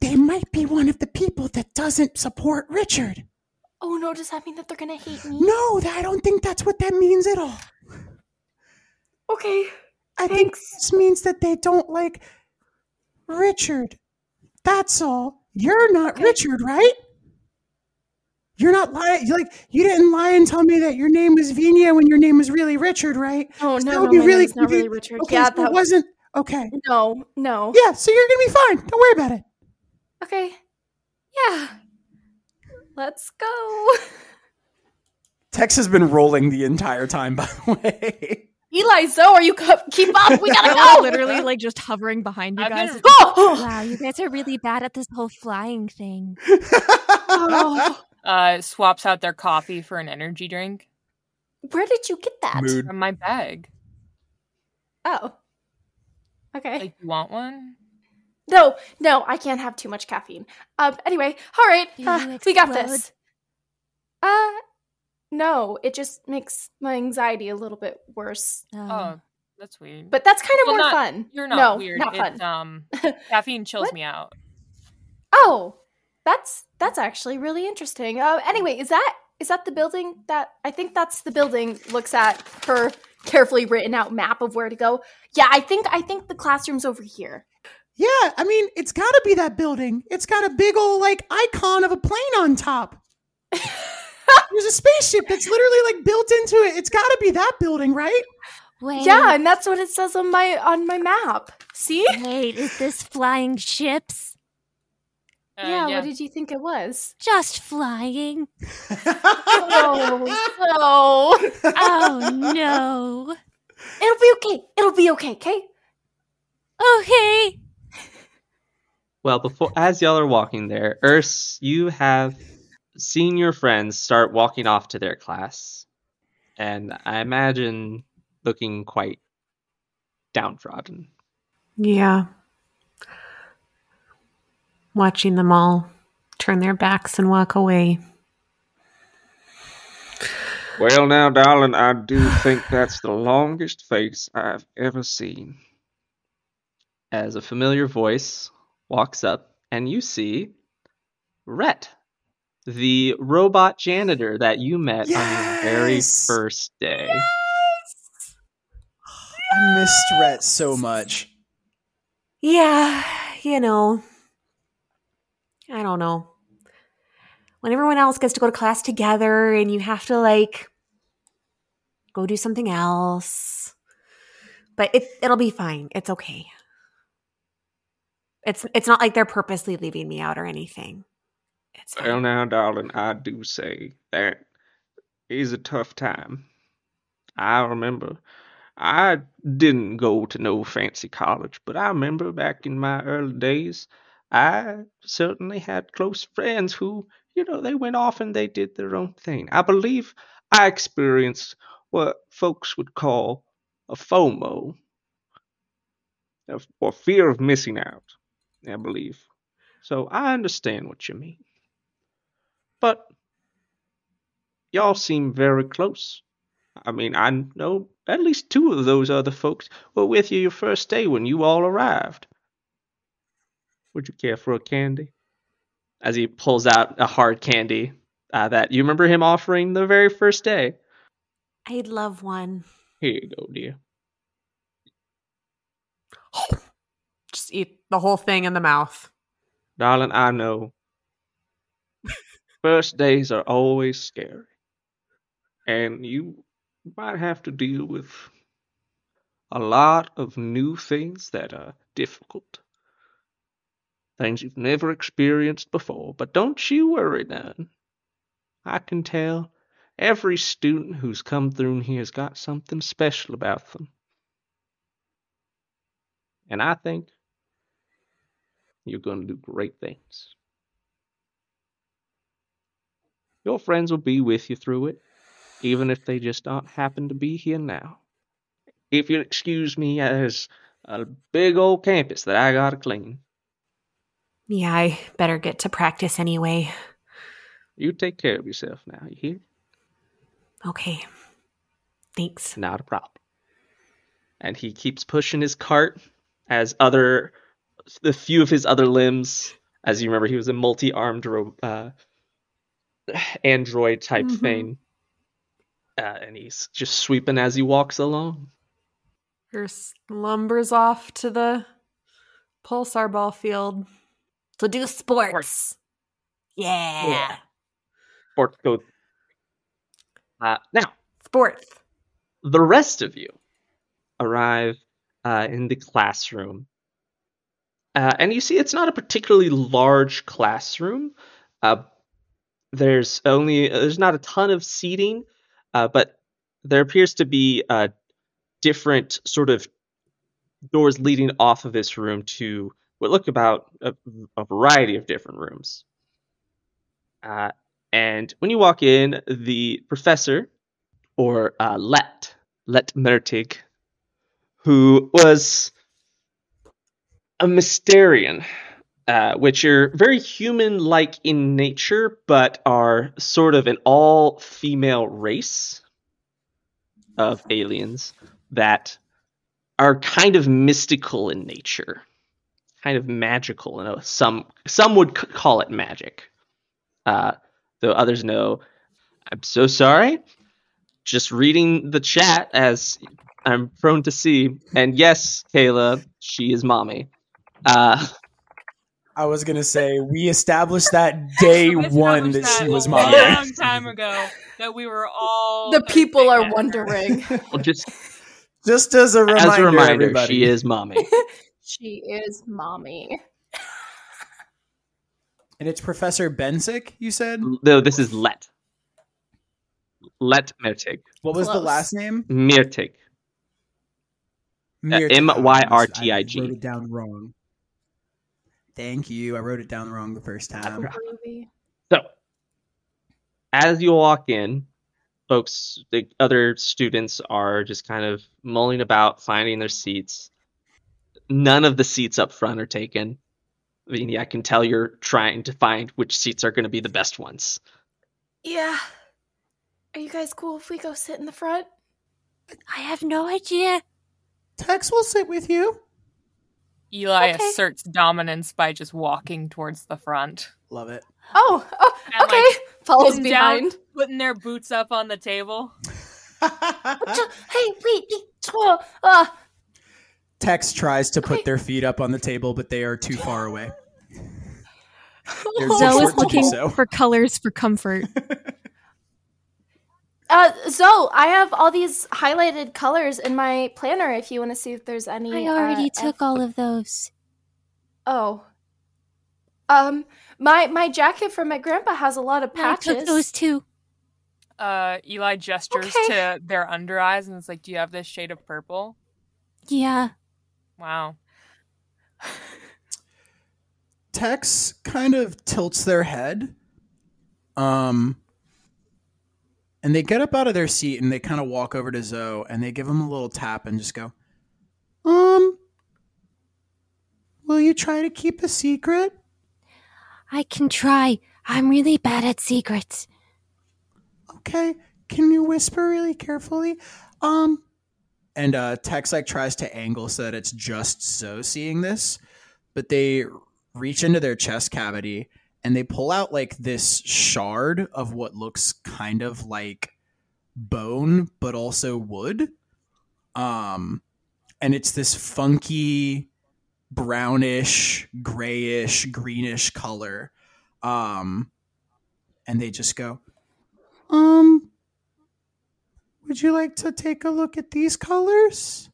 Speaker 9: they might be one of the people that doesn't support Richard.
Speaker 3: oh no does that mean that they're gonna hate me
Speaker 9: No, I don't think that's what that means at all.
Speaker 3: okay
Speaker 9: I think this means that they don't like Richard. That's all. You're not
Speaker 3: Okay.
Speaker 9: Richard, right? You're not lying. Like you didn't lie and tell me that your name was Venia when your name was really Richard, right?
Speaker 3: Oh no, That
Speaker 9: would
Speaker 3: no,
Speaker 9: be really
Speaker 3: not really. Richard.
Speaker 9: Okay,
Speaker 3: yeah,
Speaker 9: so
Speaker 3: that
Speaker 9: it wasn't.
Speaker 2: Okay.
Speaker 3: No, no.
Speaker 2: Yeah, so you're gonna be fine. Don't worry about it.
Speaker 3: Okay. Yeah. Let's go.
Speaker 2: Tex has been rolling the entire time, by the way.
Speaker 3: Eli, so are you co- keep up? We gotta go.
Speaker 7: literally like just hovering behind you
Speaker 4: I've
Speaker 7: guys.
Speaker 4: been-
Speaker 3: Oh!
Speaker 7: Wow, you guys are really bad at this whole flying thing.
Speaker 3: Oh.
Speaker 4: Uh, swaps out their coffee for an energy drink
Speaker 3: Where did you get that?
Speaker 2: Mood.
Speaker 4: from my bag.
Speaker 3: Oh. Okay.
Speaker 4: Like, you want one?
Speaker 3: No, no, I can't have too much caffeine. Um. Anyway, all right, uh, we got this. Uh, no, it just makes my anxiety a little bit worse.
Speaker 7: Um,
Speaker 4: Oh, that's weird.
Speaker 3: But that's kind of
Speaker 4: Well,
Speaker 3: more
Speaker 4: not-
Speaker 3: fun.
Speaker 4: You're not
Speaker 3: no,
Speaker 4: weird.
Speaker 3: Not fun.
Speaker 4: It's, um, caffeine chills me out.
Speaker 3: Oh, that's that's actually really interesting. Uh, anyway, is that is that the building that I think that's the building? Looks at her carefully written out map of where to go. Yeah, I think I think the classroom's over here.
Speaker 2: Yeah, I mean, it's gotta be that building. It's got a big old like icon of a plane on top. There's a spaceship that's literally like built into it. It's gotta be that building, right?
Speaker 7: wait,
Speaker 3: Yeah, and that's what it says on my on my map. See?
Speaker 7: wait, is this flying ships?
Speaker 4: Uh,
Speaker 3: yeah, What did you think it was?
Speaker 7: Just flying?
Speaker 3: Oh, no.
Speaker 7: Oh no.
Speaker 3: It'll be okay. It'll be okay. Okay.
Speaker 7: Okay.
Speaker 1: Well, before as y'all are walking there, Urs, you have seen your friends start walking off to their class, and I imagine looking quite downtrodden.
Speaker 6: Yeah. Watching them all turn their backs and walk away.
Speaker 1: Well, now, darling, I do think that's the longest face I've ever seen. As a familiar voice walks up, and you see Rhett, the robot janitor that you met on your very first day.
Speaker 2: I missed Rhett so much.
Speaker 6: Yeah, you know. I don't know. When everyone else gets to go to class together and you have to like go do something else. But it it'll be fine. It's okay. It's it's not like they're purposely leaving me out or anything. It's fine.
Speaker 1: Well, now, darling, I do say that is a tough time. I remember I didn't go to no fancy college, but I remember back in my early days, I certainly had close friends who, you know, they went off and they did their own thing. I believe I experienced what folks would call a FOMO, or fear of missing out, I believe. So I understand what you mean. But y'all seem very close. I mean, I know at least two of those other folks were with you your first day when you all arrived. Would you care for a candy? As he pulls out a hard candy uh, that you remember him offering the very first day.
Speaker 6: I'd love one.
Speaker 1: Here you go, dear.
Speaker 6: Just eat the whole thing in the mouth.
Speaker 1: Darling, I know. First days are always scary. And you might have to deal with a lot of new things that are difficult. Things you've never experienced before. But don't you worry none. I can tell every student who's come through here has got something special about them. And I think you're going to do great things. Your friends will be with you through it, even if they just don't happen to be here now. If you'll excuse me, there's a big old campus that I gotta clean.
Speaker 6: Yeah, I better get to practice anyway.
Speaker 1: You take care of yourself now, you hear?
Speaker 6: Okay. Thanks.
Speaker 1: Not a problem. And he keeps pushing his cart as other, the few of his other limbs, as you remember, he was a multi-armed ro- uh, android type
Speaker 6: Mhm.
Speaker 1: thing. Uh, and he's just sweeping as he walks along.
Speaker 6: Urs slumbers off to the pulsar ball field to do sports. Yeah.
Speaker 1: Yeah. Sports go. Uh, now,
Speaker 6: Sports.
Speaker 1: the rest of you arrive uh, in the classroom. Uh, and you see, it's not a particularly large classroom. Uh, there's only there's not a ton of seating, uh, but there appears to be uh, different sort of doors leading off of this room to what look about a, a variety of different rooms. Uh, and when you walk in, the professor, or uh, Let Let Myrtig, who was a Mysterian, uh, which are very human-like in nature, but are sort of an all-female race of aliens that are kind of mystical in nature, kind of magical. You know, some some would c- call it magic, uh, though others know. I'm so sorry. Just reading the chat as I'm prone to see, and yes, Kayla, she is mommy. Uh,
Speaker 2: I was gonna say we established that day
Speaker 4: We
Speaker 2: one that
Speaker 4: established
Speaker 2: she
Speaker 4: was
Speaker 2: was
Speaker 4: a long time ago that we were all
Speaker 3: The people are wondering.
Speaker 1: well, just
Speaker 2: Just as a reminder,
Speaker 1: as a reminder,
Speaker 2: everybody.
Speaker 1: she is mommy.
Speaker 3: she is mommy.
Speaker 2: and it's Professor Bensick. You said
Speaker 1: mm, No, this is Let. Let Myrtig.
Speaker 2: what was the last name?
Speaker 1: Mirtig.
Speaker 2: Myrtig.
Speaker 1: M-Y-R-T-I-G.
Speaker 2: Oh, I wrote it down wrong. Thank you. I wrote it down wrong the first time.
Speaker 1: So, as you walk in, folks, the other students are just kind of mulling about, finding their seats. None of the seats up front are taken. I mean, yeah, I can tell you're trying to find which seats are going to be the best ones.
Speaker 3: Yeah. Are you guys cool if we go sit in the front?
Speaker 7: I have no idea.
Speaker 2: Tex will sit with you.
Speaker 4: Eli
Speaker 3: Okay.
Speaker 4: asserts dominance by just walking towards the front,
Speaker 2: Love it.
Speaker 3: Oh, oh
Speaker 4: And,
Speaker 3: okay.
Speaker 4: like,
Speaker 3: Follows
Speaker 4: sitting down,
Speaker 3: behind.
Speaker 4: putting their boots up on the table.
Speaker 3: Hey, wait. Oh, uh,
Speaker 2: Tex tries to put
Speaker 3: Okay.
Speaker 2: their feet up on the table, but they are too far away. They're too
Speaker 7: Zoe is looking
Speaker 2: so.
Speaker 7: for colors for comfort.
Speaker 3: Uh, Zoe, I have all these highlighted colors in my planner. If you want to see if there's any.
Speaker 7: I already
Speaker 3: uh,
Speaker 7: took
Speaker 3: F-
Speaker 7: all of those.
Speaker 3: Oh. Um, my my jacket from my grandpa has a lot of patches.
Speaker 7: I
Speaker 3: patches.
Speaker 7: took those too.
Speaker 4: Uh, Eli gestures
Speaker 3: Okay.
Speaker 4: to their under eyes and it's like, "Do you have this shade of purple?"
Speaker 7: Yeah.
Speaker 4: Wow.
Speaker 2: Tex kind of tilts their head. Um and they get up out of their seat and they kind of walk over to Zoe and they give him a little tap and just go, Um Will you try to keep a secret?
Speaker 7: I can try. I'm really bad at secrets.
Speaker 2: Okay. Can you whisper really carefully? Um and uh Tex like tries to angle so that it's just Zoe seeing this, but they reach into their chest cavity and they pull out like this shard of what looks kind of like bone but also wood. Um and it's this funky brownish, grayish, greenish color. Um and they just go, um, would you like to take a look at these colors?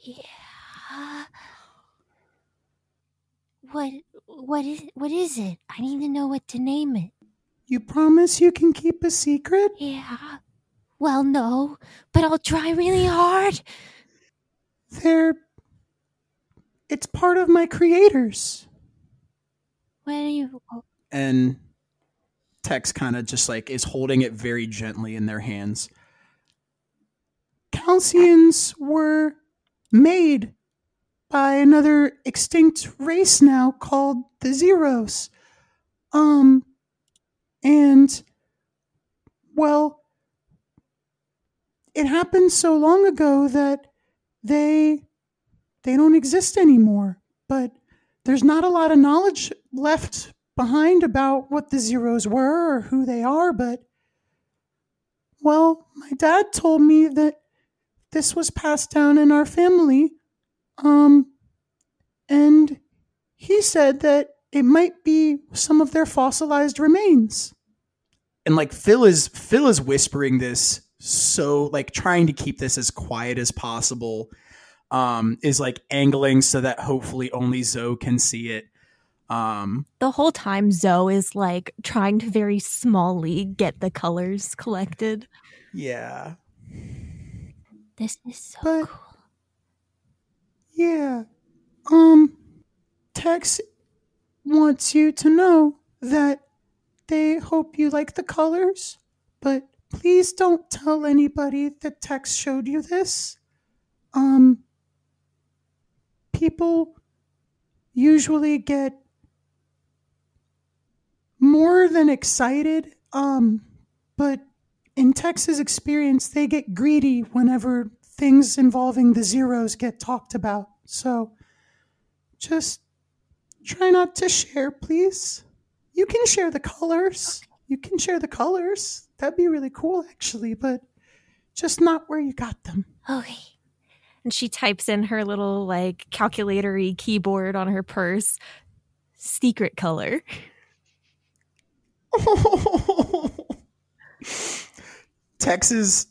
Speaker 7: Yeah. What what is what is it? I need to know what to name it.
Speaker 2: You promise you can keep a secret?
Speaker 7: Yeah. Well, no, but I'll try really hard.
Speaker 2: They're. It's part of my creators.
Speaker 7: What are you?
Speaker 2: And Tex kind of just like is holding it very gently in their hands. Calcians were made by another extinct race now called the Zeros. Um, and, well, it happened so long ago that they they don't exist anymore. But there's not a lot of knowledge left behind about what the zeros were or who they are, but well, my dad told me that this was passed down in our family. Um and he said that it might be some of their fossilized remains. And like Phyll is Phyll is whispering this so like trying to keep this as quiet as possible. um, is like angling so that hopefully only Zoe can see it. Um,
Speaker 7: The whole time Zoe is like trying to very smallly get the colors collected.
Speaker 2: yeah,
Speaker 7: This is so
Speaker 2: But-
Speaker 7: cool.
Speaker 2: yeah. Um, Tex wants you to know that they hope you like the colors, but please don't tell anybody that Tex showed you this. Um, people usually get more than excited, um, but in Tex's experience, they get greedy whenever things involving the zeros get talked about. So just try not to share, please. You can share the colors. You can share the colors. That'd be really cool, actually, but just not where you got them.
Speaker 7: Okay. And she types in her little like calculatory keyboard on her purse. Secret color.
Speaker 2: Tex's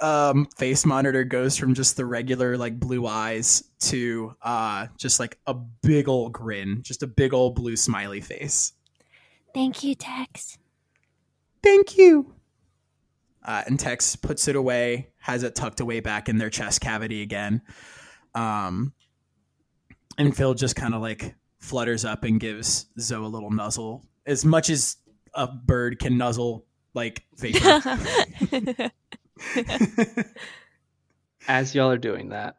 Speaker 2: um, face monitor goes from just the regular like blue eyes to uh, just like a big old grin, just a big old blue smiley face.
Speaker 7: Thank you, Tex.
Speaker 2: Thank you. Uh, and Tex puts it away, has it tucked away back in their chest cavity again. Um, and Phyll just kind of like flutters up and gives Zoe a little nuzzle, as much as a bird can nuzzle like vapor.
Speaker 1: As y'all are doing that,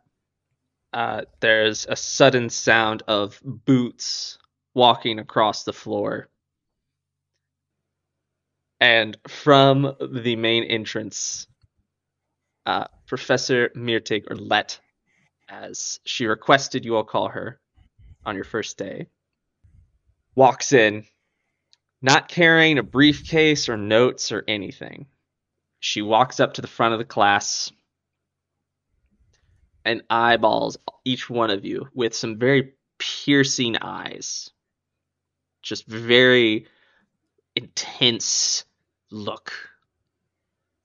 Speaker 1: uh, there's a sudden sound of boots walking across the floor. And from the main entrance, uh, Professor Myrtig, or Let, as she requested you all call her on your first day, walks in, not carrying a briefcase or notes or anything. She walks up to the front of the class and eyeballs each one of you with some very piercing eyes. Just very intense look.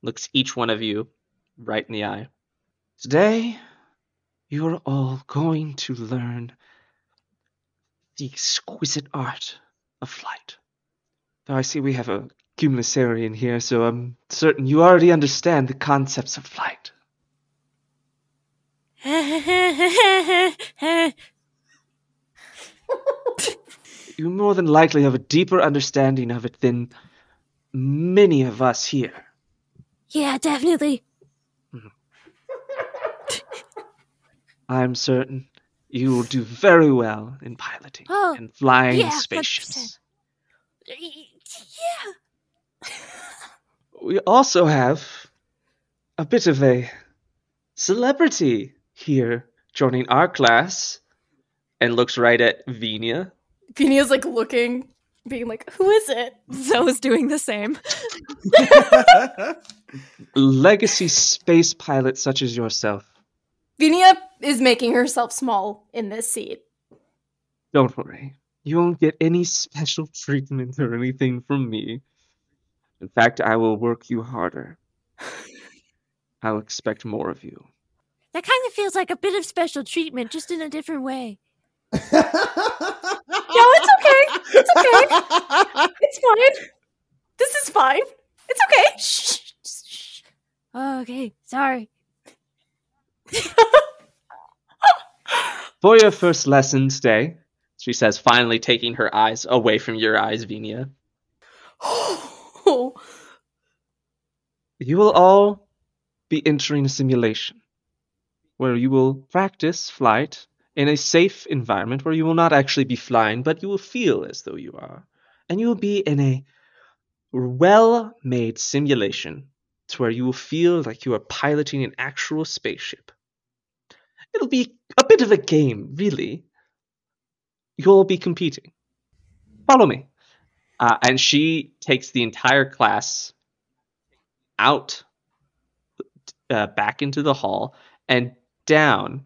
Speaker 1: Looks each one of you right in the eye. Today, you are all going to learn the exquisite art of flight. Though I see we have a cumulusarian here, so I'm certain you already understand the concepts of flight. You more than likely have a deeper understanding of it than many of us here.
Speaker 7: yeah, definitely. Mm-hmm.
Speaker 1: I'm certain you will do very well in piloting
Speaker 7: Oh,
Speaker 1: and flying
Speaker 7: yeah,
Speaker 1: spaceships.
Speaker 7: 100%. Yeah.
Speaker 1: We also have a bit of a celebrity here joining our class and looks right at Venia.
Speaker 3: Venia's like looking, being like, "Who is it?"
Speaker 7: Zoe's doing the same.
Speaker 1: Legacy space pilot such as yourself.
Speaker 3: Venia is making herself small in this seat.
Speaker 1: Don't worry. You won't get any special treatment or anything from me. In fact, I will work you harder. I'll expect more of you.
Speaker 7: That kind of feels like a bit of special treatment, just in a different way.
Speaker 3: No, it's okay. It's okay. It's fine. This is fine. It's okay. Shh. shh.
Speaker 7: Oh, okay, sorry.
Speaker 1: For your first lesson today, she says, finally taking her eyes away from your eyes, Venia, you will all be entering a simulation where you will practice flight in a safe environment where you will not actually be flying, but you will feel as though you are. And you will be in a well made simulation to where you will feel like you are piloting an actual spaceship. It'll be a bit of a game, really. You'll be competing. Follow me. Uh, and she takes the entire class out, uh, back into the hall, and down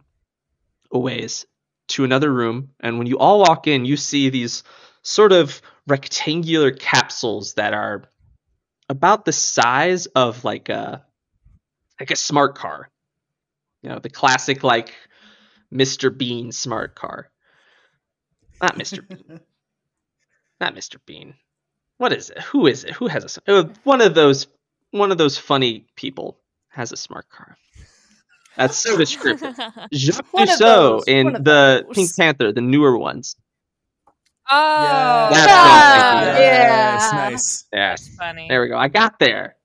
Speaker 1: a ways to another room. And when you all walk in, you see these sort of rectangular capsules that are about the size of like a like a smart car. You know, the classic like Mr. Bean smart car. Not Mr. Bean. Not Mr. Bean. What is it? Who is it? Who has a uh, one of those one of those funny people has a smart car. That's so descriptive. Jacques
Speaker 3: One of Clouseau
Speaker 1: in the
Speaker 3: those.
Speaker 1: Pink Panther, the newer ones.
Speaker 4: Oh,
Speaker 1: That's
Speaker 3: Yeah.
Speaker 1: what I'm.
Speaker 2: Yes,
Speaker 3: Yeah.
Speaker 2: nice.
Speaker 1: Yes.
Speaker 4: funny.
Speaker 1: There we go. I got there.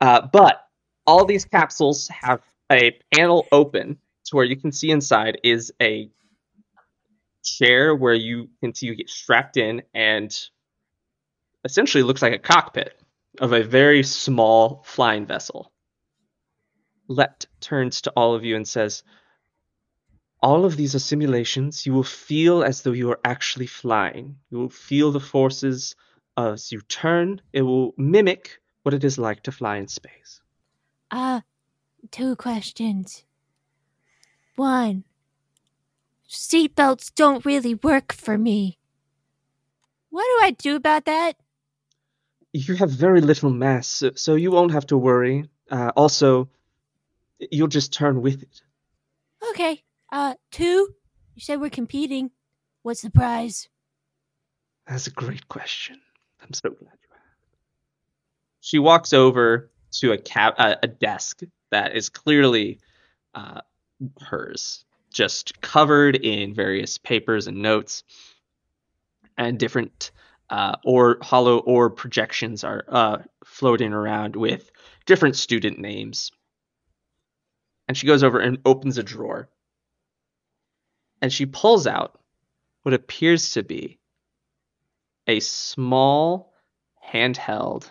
Speaker 1: Uh, but all these capsules have a panel open to where you can see inside is a chair where you can see you get strapped in and essentially looks like a cockpit of a very small flying vessel. Let turns to all of you and says, all of these are simulations. You will feel as though you are actually flying. You will feel the forces as you turn. It will mimic what it is like to fly in space.
Speaker 7: Uh, two questions. One, seatbelts don't really work for me. What do I do about that?
Speaker 1: You have very little mass, so, you won't have to worry. Uh, also, you'll just turn with it.
Speaker 7: Okay. Uh, two, you said we're competing. What's the prize?
Speaker 1: That's a great question. I'm so glad you asked. She walks over to a cab, uh, a desk that is clearly uh, hers, just covered in various papers and notes, and different uh, or hollow or projections are uh, floating around with different student names. And she goes over and opens a drawer, and she pulls out what appears to be a small handheld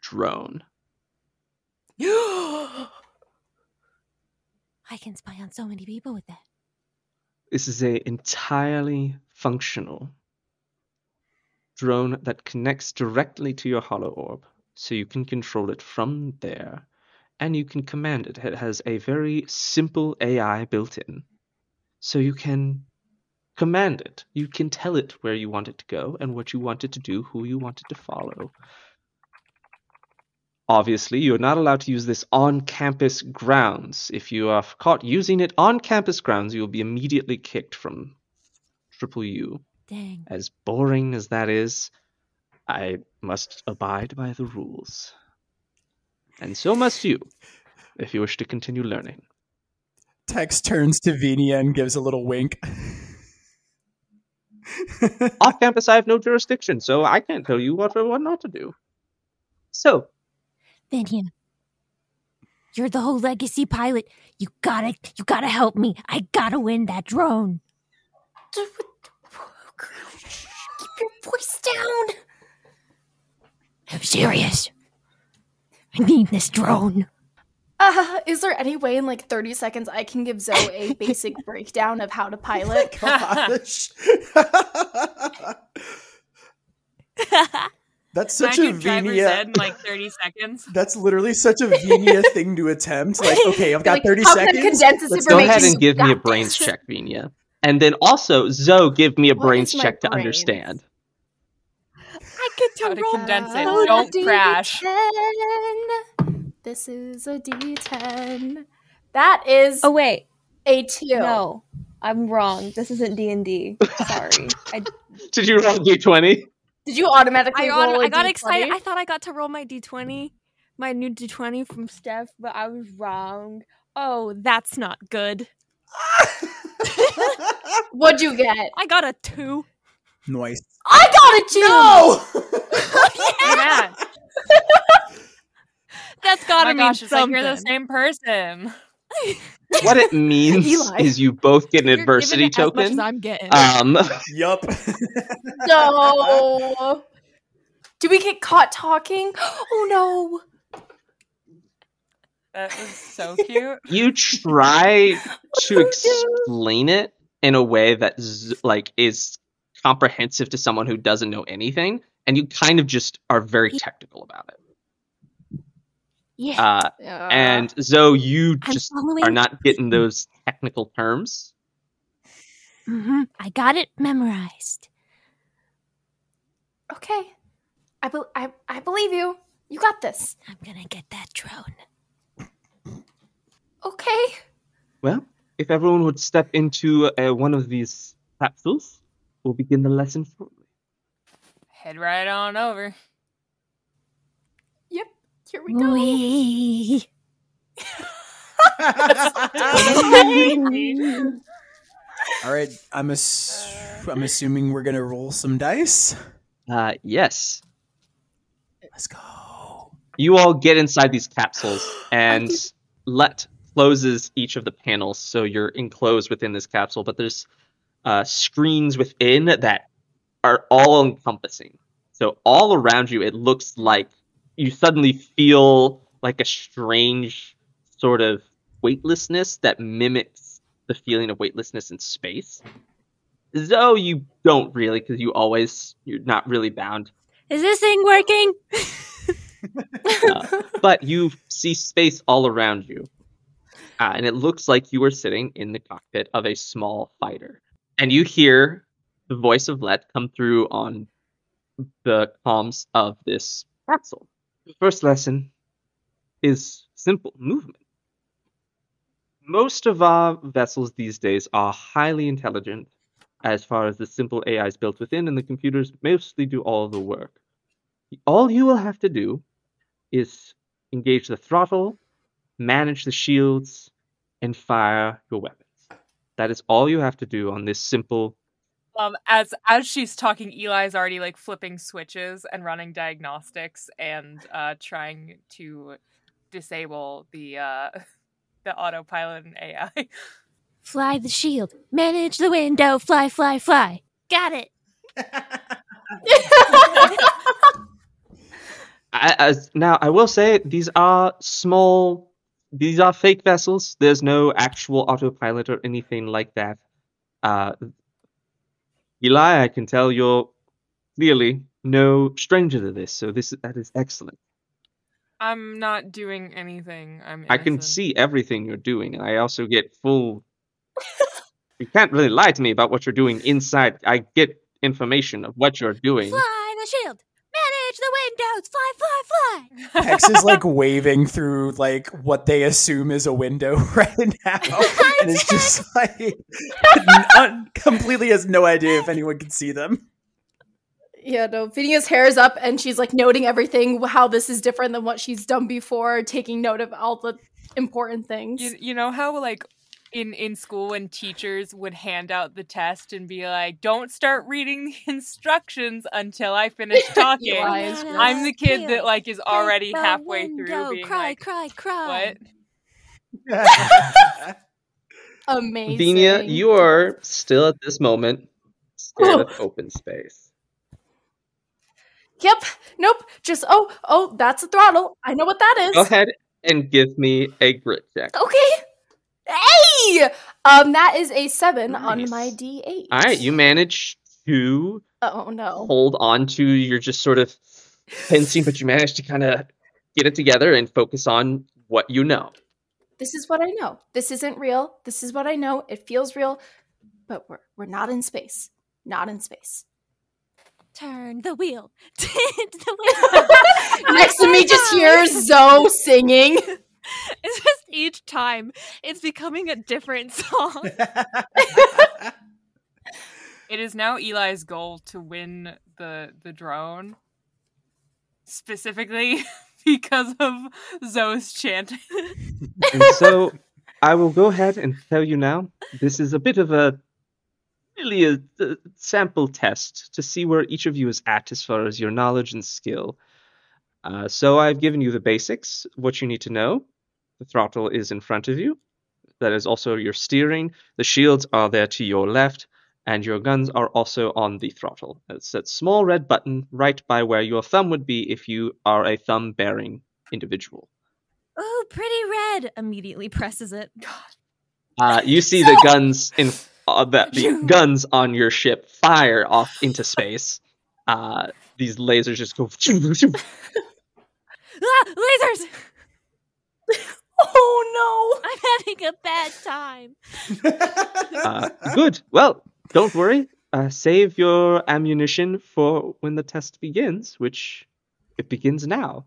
Speaker 1: drone.
Speaker 7: I can spy on so many people with that.
Speaker 1: This is a entirely functional drone that connects directly to your hollow orb, so you can control it from there, and you can command it. It has a very simple AI built in, so you can command it. You can tell it where you want it to go and what you want it to do, who you want it to follow. Obviously, you're not allowed to use this on campus grounds. If you are caught using it on campus grounds, you will be immediately kicked from Triple U.
Speaker 7: Dang.
Speaker 1: As boring as that is, I must abide by the rules. And so must you, if you wish to continue learning.
Speaker 2: Tex turns to Venia and gives a little wink.
Speaker 1: Off campus, I have no jurisdiction, so I can't tell you what or what not to do. So,
Speaker 7: Venia, you're the whole legacy pilot. You gotta, you gotta help me. I gotta win that drone.
Speaker 3: Keep your voice down.
Speaker 7: I'm serious. I need this drone.
Speaker 3: Uh, is there any way in like 30 seconds I can give Zoe a basic breakdown of how to pilot?
Speaker 2: Gosh. That's such
Speaker 4: I
Speaker 2: a
Speaker 4: could driver's
Speaker 2: Venia.
Speaker 4: in like 30 seconds.
Speaker 2: That's literally such a Venia thing to attempt. Like, okay, I've got
Speaker 3: Like,
Speaker 2: 30
Speaker 3: how can I
Speaker 2: seconds. Let's
Speaker 1: go ahead and give me a brains
Speaker 3: this.
Speaker 1: check, Venia. And then also, Zoe, give me a
Speaker 3: What
Speaker 1: brains
Speaker 3: is my
Speaker 1: check to understand.
Speaker 7: I get
Speaker 4: How
Speaker 7: to
Speaker 4: to condense it. Don't
Speaker 3: D10.
Speaker 4: crash.
Speaker 3: This is a D10. That is
Speaker 5: Oh wait,
Speaker 3: a two.
Speaker 5: no, I'm wrong. This isn't D and D. Sorry. I,
Speaker 1: Did you roll a d20?
Speaker 3: Did you automatically
Speaker 7: I,
Speaker 3: roll
Speaker 7: auto-
Speaker 3: a
Speaker 7: I got
Speaker 3: D20?
Speaker 7: excited. I thought I got to roll my d20, my new d20 from Steph, but I was wrong. Oh, that's not good.
Speaker 3: What'd you get?
Speaker 7: I got a two.
Speaker 2: Nice.
Speaker 3: I got a two.
Speaker 2: No!
Speaker 4: Yeah.
Speaker 7: That's
Speaker 4: Oh
Speaker 7: gotta
Speaker 4: my
Speaker 7: mean
Speaker 4: gosh, it's like
Speaker 7: something.
Speaker 4: you're the same person.
Speaker 1: What it means
Speaker 3: Eli.
Speaker 1: is you both get an
Speaker 7: You're
Speaker 1: adversity
Speaker 7: giving as much as
Speaker 1: token.
Speaker 7: I'm getting.
Speaker 1: Um,
Speaker 2: yup.
Speaker 3: No. Do we get caught talking? Oh no.
Speaker 4: That was so cute.
Speaker 1: you try to explain it in a way that z- like is comprehensive to someone who doesn't know anything, and you kind of just are very technical about it.
Speaker 7: Yeah,
Speaker 1: Uh,
Speaker 3: Yeah.
Speaker 1: and Zoe, you
Speaker 7: I'm
Speaker 1: just
Speaker 7: following.
Speaker 1: are not getting those technical terms.
Speaker 7: hmm I got it memorized.
Speaker 3: okay. I, be- I I believe you. You got this.
Speaker 7: I'm gonna get that drone.
Speaker 3: Okay.
Speaker 1: Well, if everyone would step into uh, one of these capsules, we'll begin the lesson shortly.
Speaker 4: Head right on over.
Speaker 3: Yep, here we go.
Speaker 7: Wee.
Speaker 2: All right, I'm ass- I'm assuming we're gonna roll some dice.
Speaker 1: Uh, yes,
Speaker 2: Let's go.
Speaker 1: you all get inside these capsules, and Let closes each of the panels, so you're enclosed within this capsule. But there's uh, screens within that are all encompassing. So all around you, it looks like you suddenly feel like a strange sort of weightlessness that mimics the feeling of weightlessness in space. Though you don't really, because you always you're not really bound
Speaker 7: Is this thing working?
Speaker 1: Uh, but you see space all around you. Uh, and it looks like you are sitting in the cockpit of a small fighter. And you hear the voice of Let come through on the comms of this capsule. The first lesson is simple movement. Most of our vessels these days are highly intelligent as far as the simple AIs built within, and the computers mostly do all the work. All you will have to do is engage the throttle, manage the shields, and fire your weapons. That is all you have to do on this simple.
Speaker 4: Um, as as she's talking, Eli's already like flipping switches and running diagnostics and uh, trying to disable the uh, the autopilot and AI.
Speaker 7: Fly the shield. Manage the window. Fly, fly, fly. Got it.
Speaker 1: I, as now, I will say these are small. These are fake vessels. There's no actual autopilot or anything like that. Uh, Eli, I can tell you're clearly no stranger to this, so this that is excellent.
Speaker 4: I'm not doing anything. I'm.
Speaker 1: I can see everything you're doing, and I also get full. you can't really lie to me about what you're doing inside. I get information of what you're doing.
Speaker 7: Fly the shield. Manage the windows. Fly, fly, fly.
Speaker 2: Tex is like waving through like what they assume is a window right now, and it's just like un- completely has no idea if anyone can see them.
Speaker 3: Yeah, no. Venia's hair is up and she's like noting everything, how this is different than what she's done before, taking note of all the important things.
Speaker 4: You, you know how like in in school when teachers would hand out the test and be like, "Don't start reading the instructions until I finish talking."
Speaker 3: Eli's
Speaker 4: I'm the kid that like is already halfway
Speaker 7: window.
Speaker 4: through being
Speaker 7: cry,
Speaker 4: like,
Speaker 7: cry, cry.
Speaker 4: "What?"
Speaker 3: Amazing.
Speaker 1: Venia, you are still at this moment still oh. at open space.
Speaker 3: Yep. Nope. Just oh, oh, that's a throttle. I know what that is.
Speaker 1: Go ahead and give me a grit check.
Speaker 3: Okay. Hey! Um, that is a seven on my D eight.
Speaker 1: All right, you manage to
Speaker 3: Oh no.
Speaker 1: hold on to your just sort of fencing, but you manage to kind of get it together and focus on what you know.
Speaker 3: This is what I know. This isn't real. This is what I know. It feels real, but we're we're not in space. Not in space.
Speaker 7: Turn the wheel. Tint the wheel.
Speaker 3: Next to me, just hears Zoe singing.
Speaker 7: It's just each time it's becoming a different song.
Speaker 4: It is now Eli's goal to win the the drone, specifically because of Zoe's chanting.
Speaker 1: And so I will go ahead and tell you now. This is a bit of a really a, a sample test to see where each of you is at as far as your knowledge and skill. Uh, so I've given you the basics, what you need to know. The throttle is in front of you. That is also your steering. The shields are there to your left, and your guns are also on the throttle. It's that small red button right by where your thumb would be if you are a thumb bearing individual.
Speaker 7: oh, pretty red. Immediately presses it.
Speaker 1: Uh, you see the guns in uh, the, the guns on your ship fire off into space. Uh, these lasers just go.
Speaker 7: Ah, lasers!
Speaker 3: Oh no!
Speaker 7: I'm having a bad time.
Speaker 1: Uh, good. Well, don't worry. Uh, save your ammunition for when the test begins, which it begins now.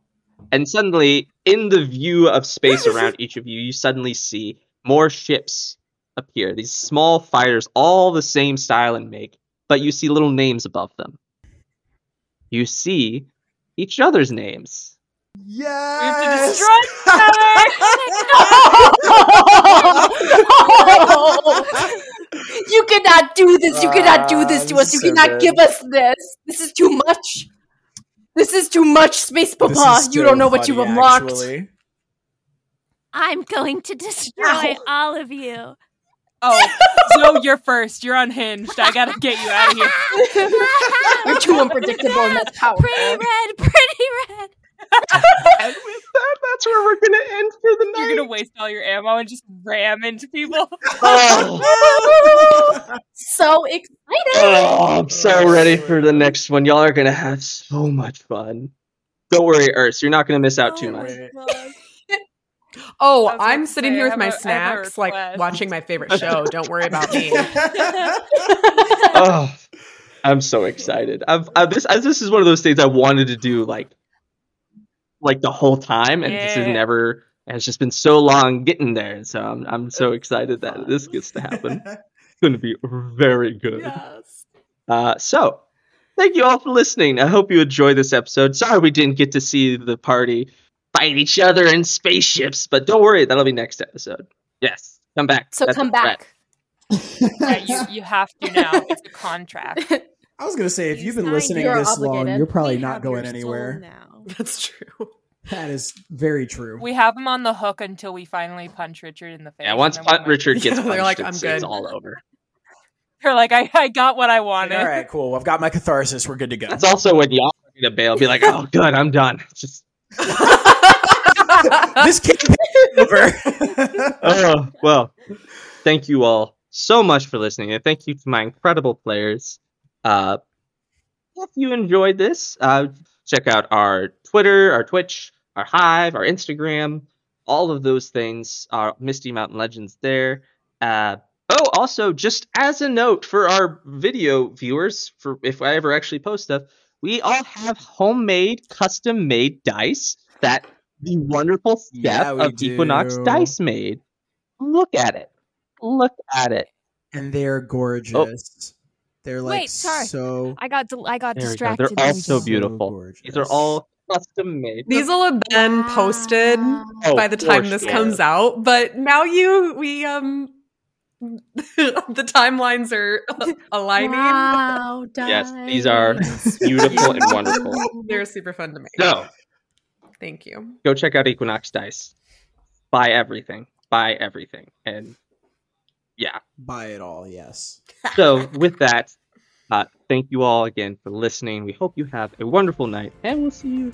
Speaker 1: And suddenly, in the view of space around each of you, you suddenly see more ships appear. These small fighters, all the same style and make, but you see little names above them. You see each other's names.
Speaker 2: Yes.
Speaker 4: We have to destroy
Speaker 3: you cannot do this. You cannot do this to
Speaker 2: Ah,
Speaker 3: us. You
Speaker 2: so
Speaker 3: cannot
Speaker 2: good.
Speaker 3: give us this. This is too much. This is too much, Space Papa. You don't know what you've unlocked.
Speaker 2: actually.
Speaker 7: I'm going to destroy
Speaker 3: Ow.
Speaker 7: all of you.
Speaker 4: Oh, so you're first. You're unhinged. I gotta get you out of here.
Speaker 3: You're too unpredictable and that's powerful.
Speaker 7: Pretty red, pretty red.
Speaker 1: And with that, that's where we're gonna end for the night.
Speaker 4: You're gonna waste all your ammo and just ram into people.
Speaker 1: Oh.
Speaker 3: so excited.
Speaker 1: Oh, I'm so ready for the next one. Y'all are gonna have so much fun. Don't worry, Urs, you're not gonna miss out too
Speaker 7: Oh
Speaker 1: much.
Speaker 6: Oh,
Speaker 4: I was about
Speaker 6: I'm sitting
Speaker 4: say,
Speaker 6: here with my
Speaker 4: a- I have a
Speaker 6: snacks, like watching my favorite show. Don't worry about me.
Speaker 1: oh, I'm so excited. I've, i this I, this is one of those things I wanted to do like like the whole time, and this
Speaker 4: is
Speaker 1: never. It's just been so long getting there, so I'm I'm so excited that this gets to happen. It's going to be very good.
Speaker 6: yes.
Speaker 1: Uh, so, thank you all for listening. I hope you enjoy this episode. Sorry we didn't get to see the party fight each other in spaceships, but don't worry, that'll be next episode. Yes, come back.
Speaker 3: So
Speaker 1: That's
Speaker 3: come
Speaker 1: a threat.
Speaker 3: back.
Speaker 4: Yeah, you you have to now. It's a contract.
Speaker 2: I was gonna say if
Speaker 7: You
Speaker 2: you've been
Speaker 7: signed
Speaker 2: listening
Speaker 3: You're
Speaker 2: this long, you're probably
Speaker 7: We
Speaker 2: not going anywhere.
Speaker 7: now.
Speaker 6: That's true.
Speaker 2: That is very true.
Speaker 4: We have him on the hook until we finally punch Richard in the face.
Speaker 1: Yeah, once
Speaker 4: and then we
Speaker 1: Punt
Speaker 4: might-
Speaker 1: Richard gets
Speaker 6: They're like, "I'm
Speaker 1: it's
Speaker 6: good."
Speaker 1: all over.
Speaker 4: They're like, I, I got what I
Speaker 2: Like,
Speaker 4: wanted.
Speaker 2: all right, cool. I've got my catharsis. We're good to go.
Speaker 1: That's also when y'all are gonna bail. Be like, oh, good, I'm done. It's Just
Speaker 2: this campaign is over.
Speaker 1: oh well. Thank you all so much for listening, and thank you to my incredible players. Uh, if you enjoyed this, uh, check out our Twitter, our Twitch, our Hive, our Instagram, all of those things. Our Misty Mountain Legends there. Uh, oh, also, just as a note for our video viewers, for if I ever actually post stuff, we all have homemade, custom-made dice that the wonderful Steph
Speaker 2: Yeah,
Speaker 1: of Equinox. Dice made. Look at it. Look at it.
Speaker 2: and they're gorgeous. They're like
Speaker 7: Wait, sorry.
Speaker 2: so.
Speaker 7: I got del- I got
Speaker 1: There we go.
Speaker 7: distracted.
Speaker 1: They're
Speaker 7: There
Speaker 1: all so beautiful.
Speaker 2: gorgeous.
Speaker 1: These are all custom made.
Speaker 6: These will have been posted
Speaker 1: Oh,
Speaker 6: by the
Speaker 1: for
Speaker 6: time this
Speaker 1: sure.
Speaker 6: comes out, but now you we um the timelines are aligning.
Speaker 3: Wow,
Speaker 1: Yes, these are beautiful and wonderful.
Speaker 6: They're super fun to make.
Speaker 1: So
Speaker 6: Thank you.
Speaker 1: go check out Equinox Dice. Buy everything. Buy everything. And yeah.
Speaker 2: Buy it all, yes.
Speaker 1: So with that, uh, thank you all again for listening. We hope you have a wonderful night, and we'll see you.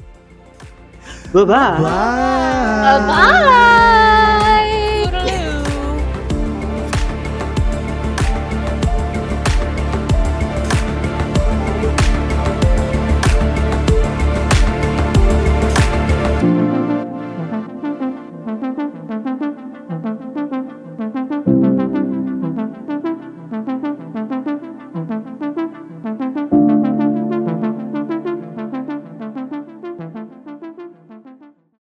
Speaker 1: Bye bye.
Speaker 2: Bye.
Speaker 3: Bye.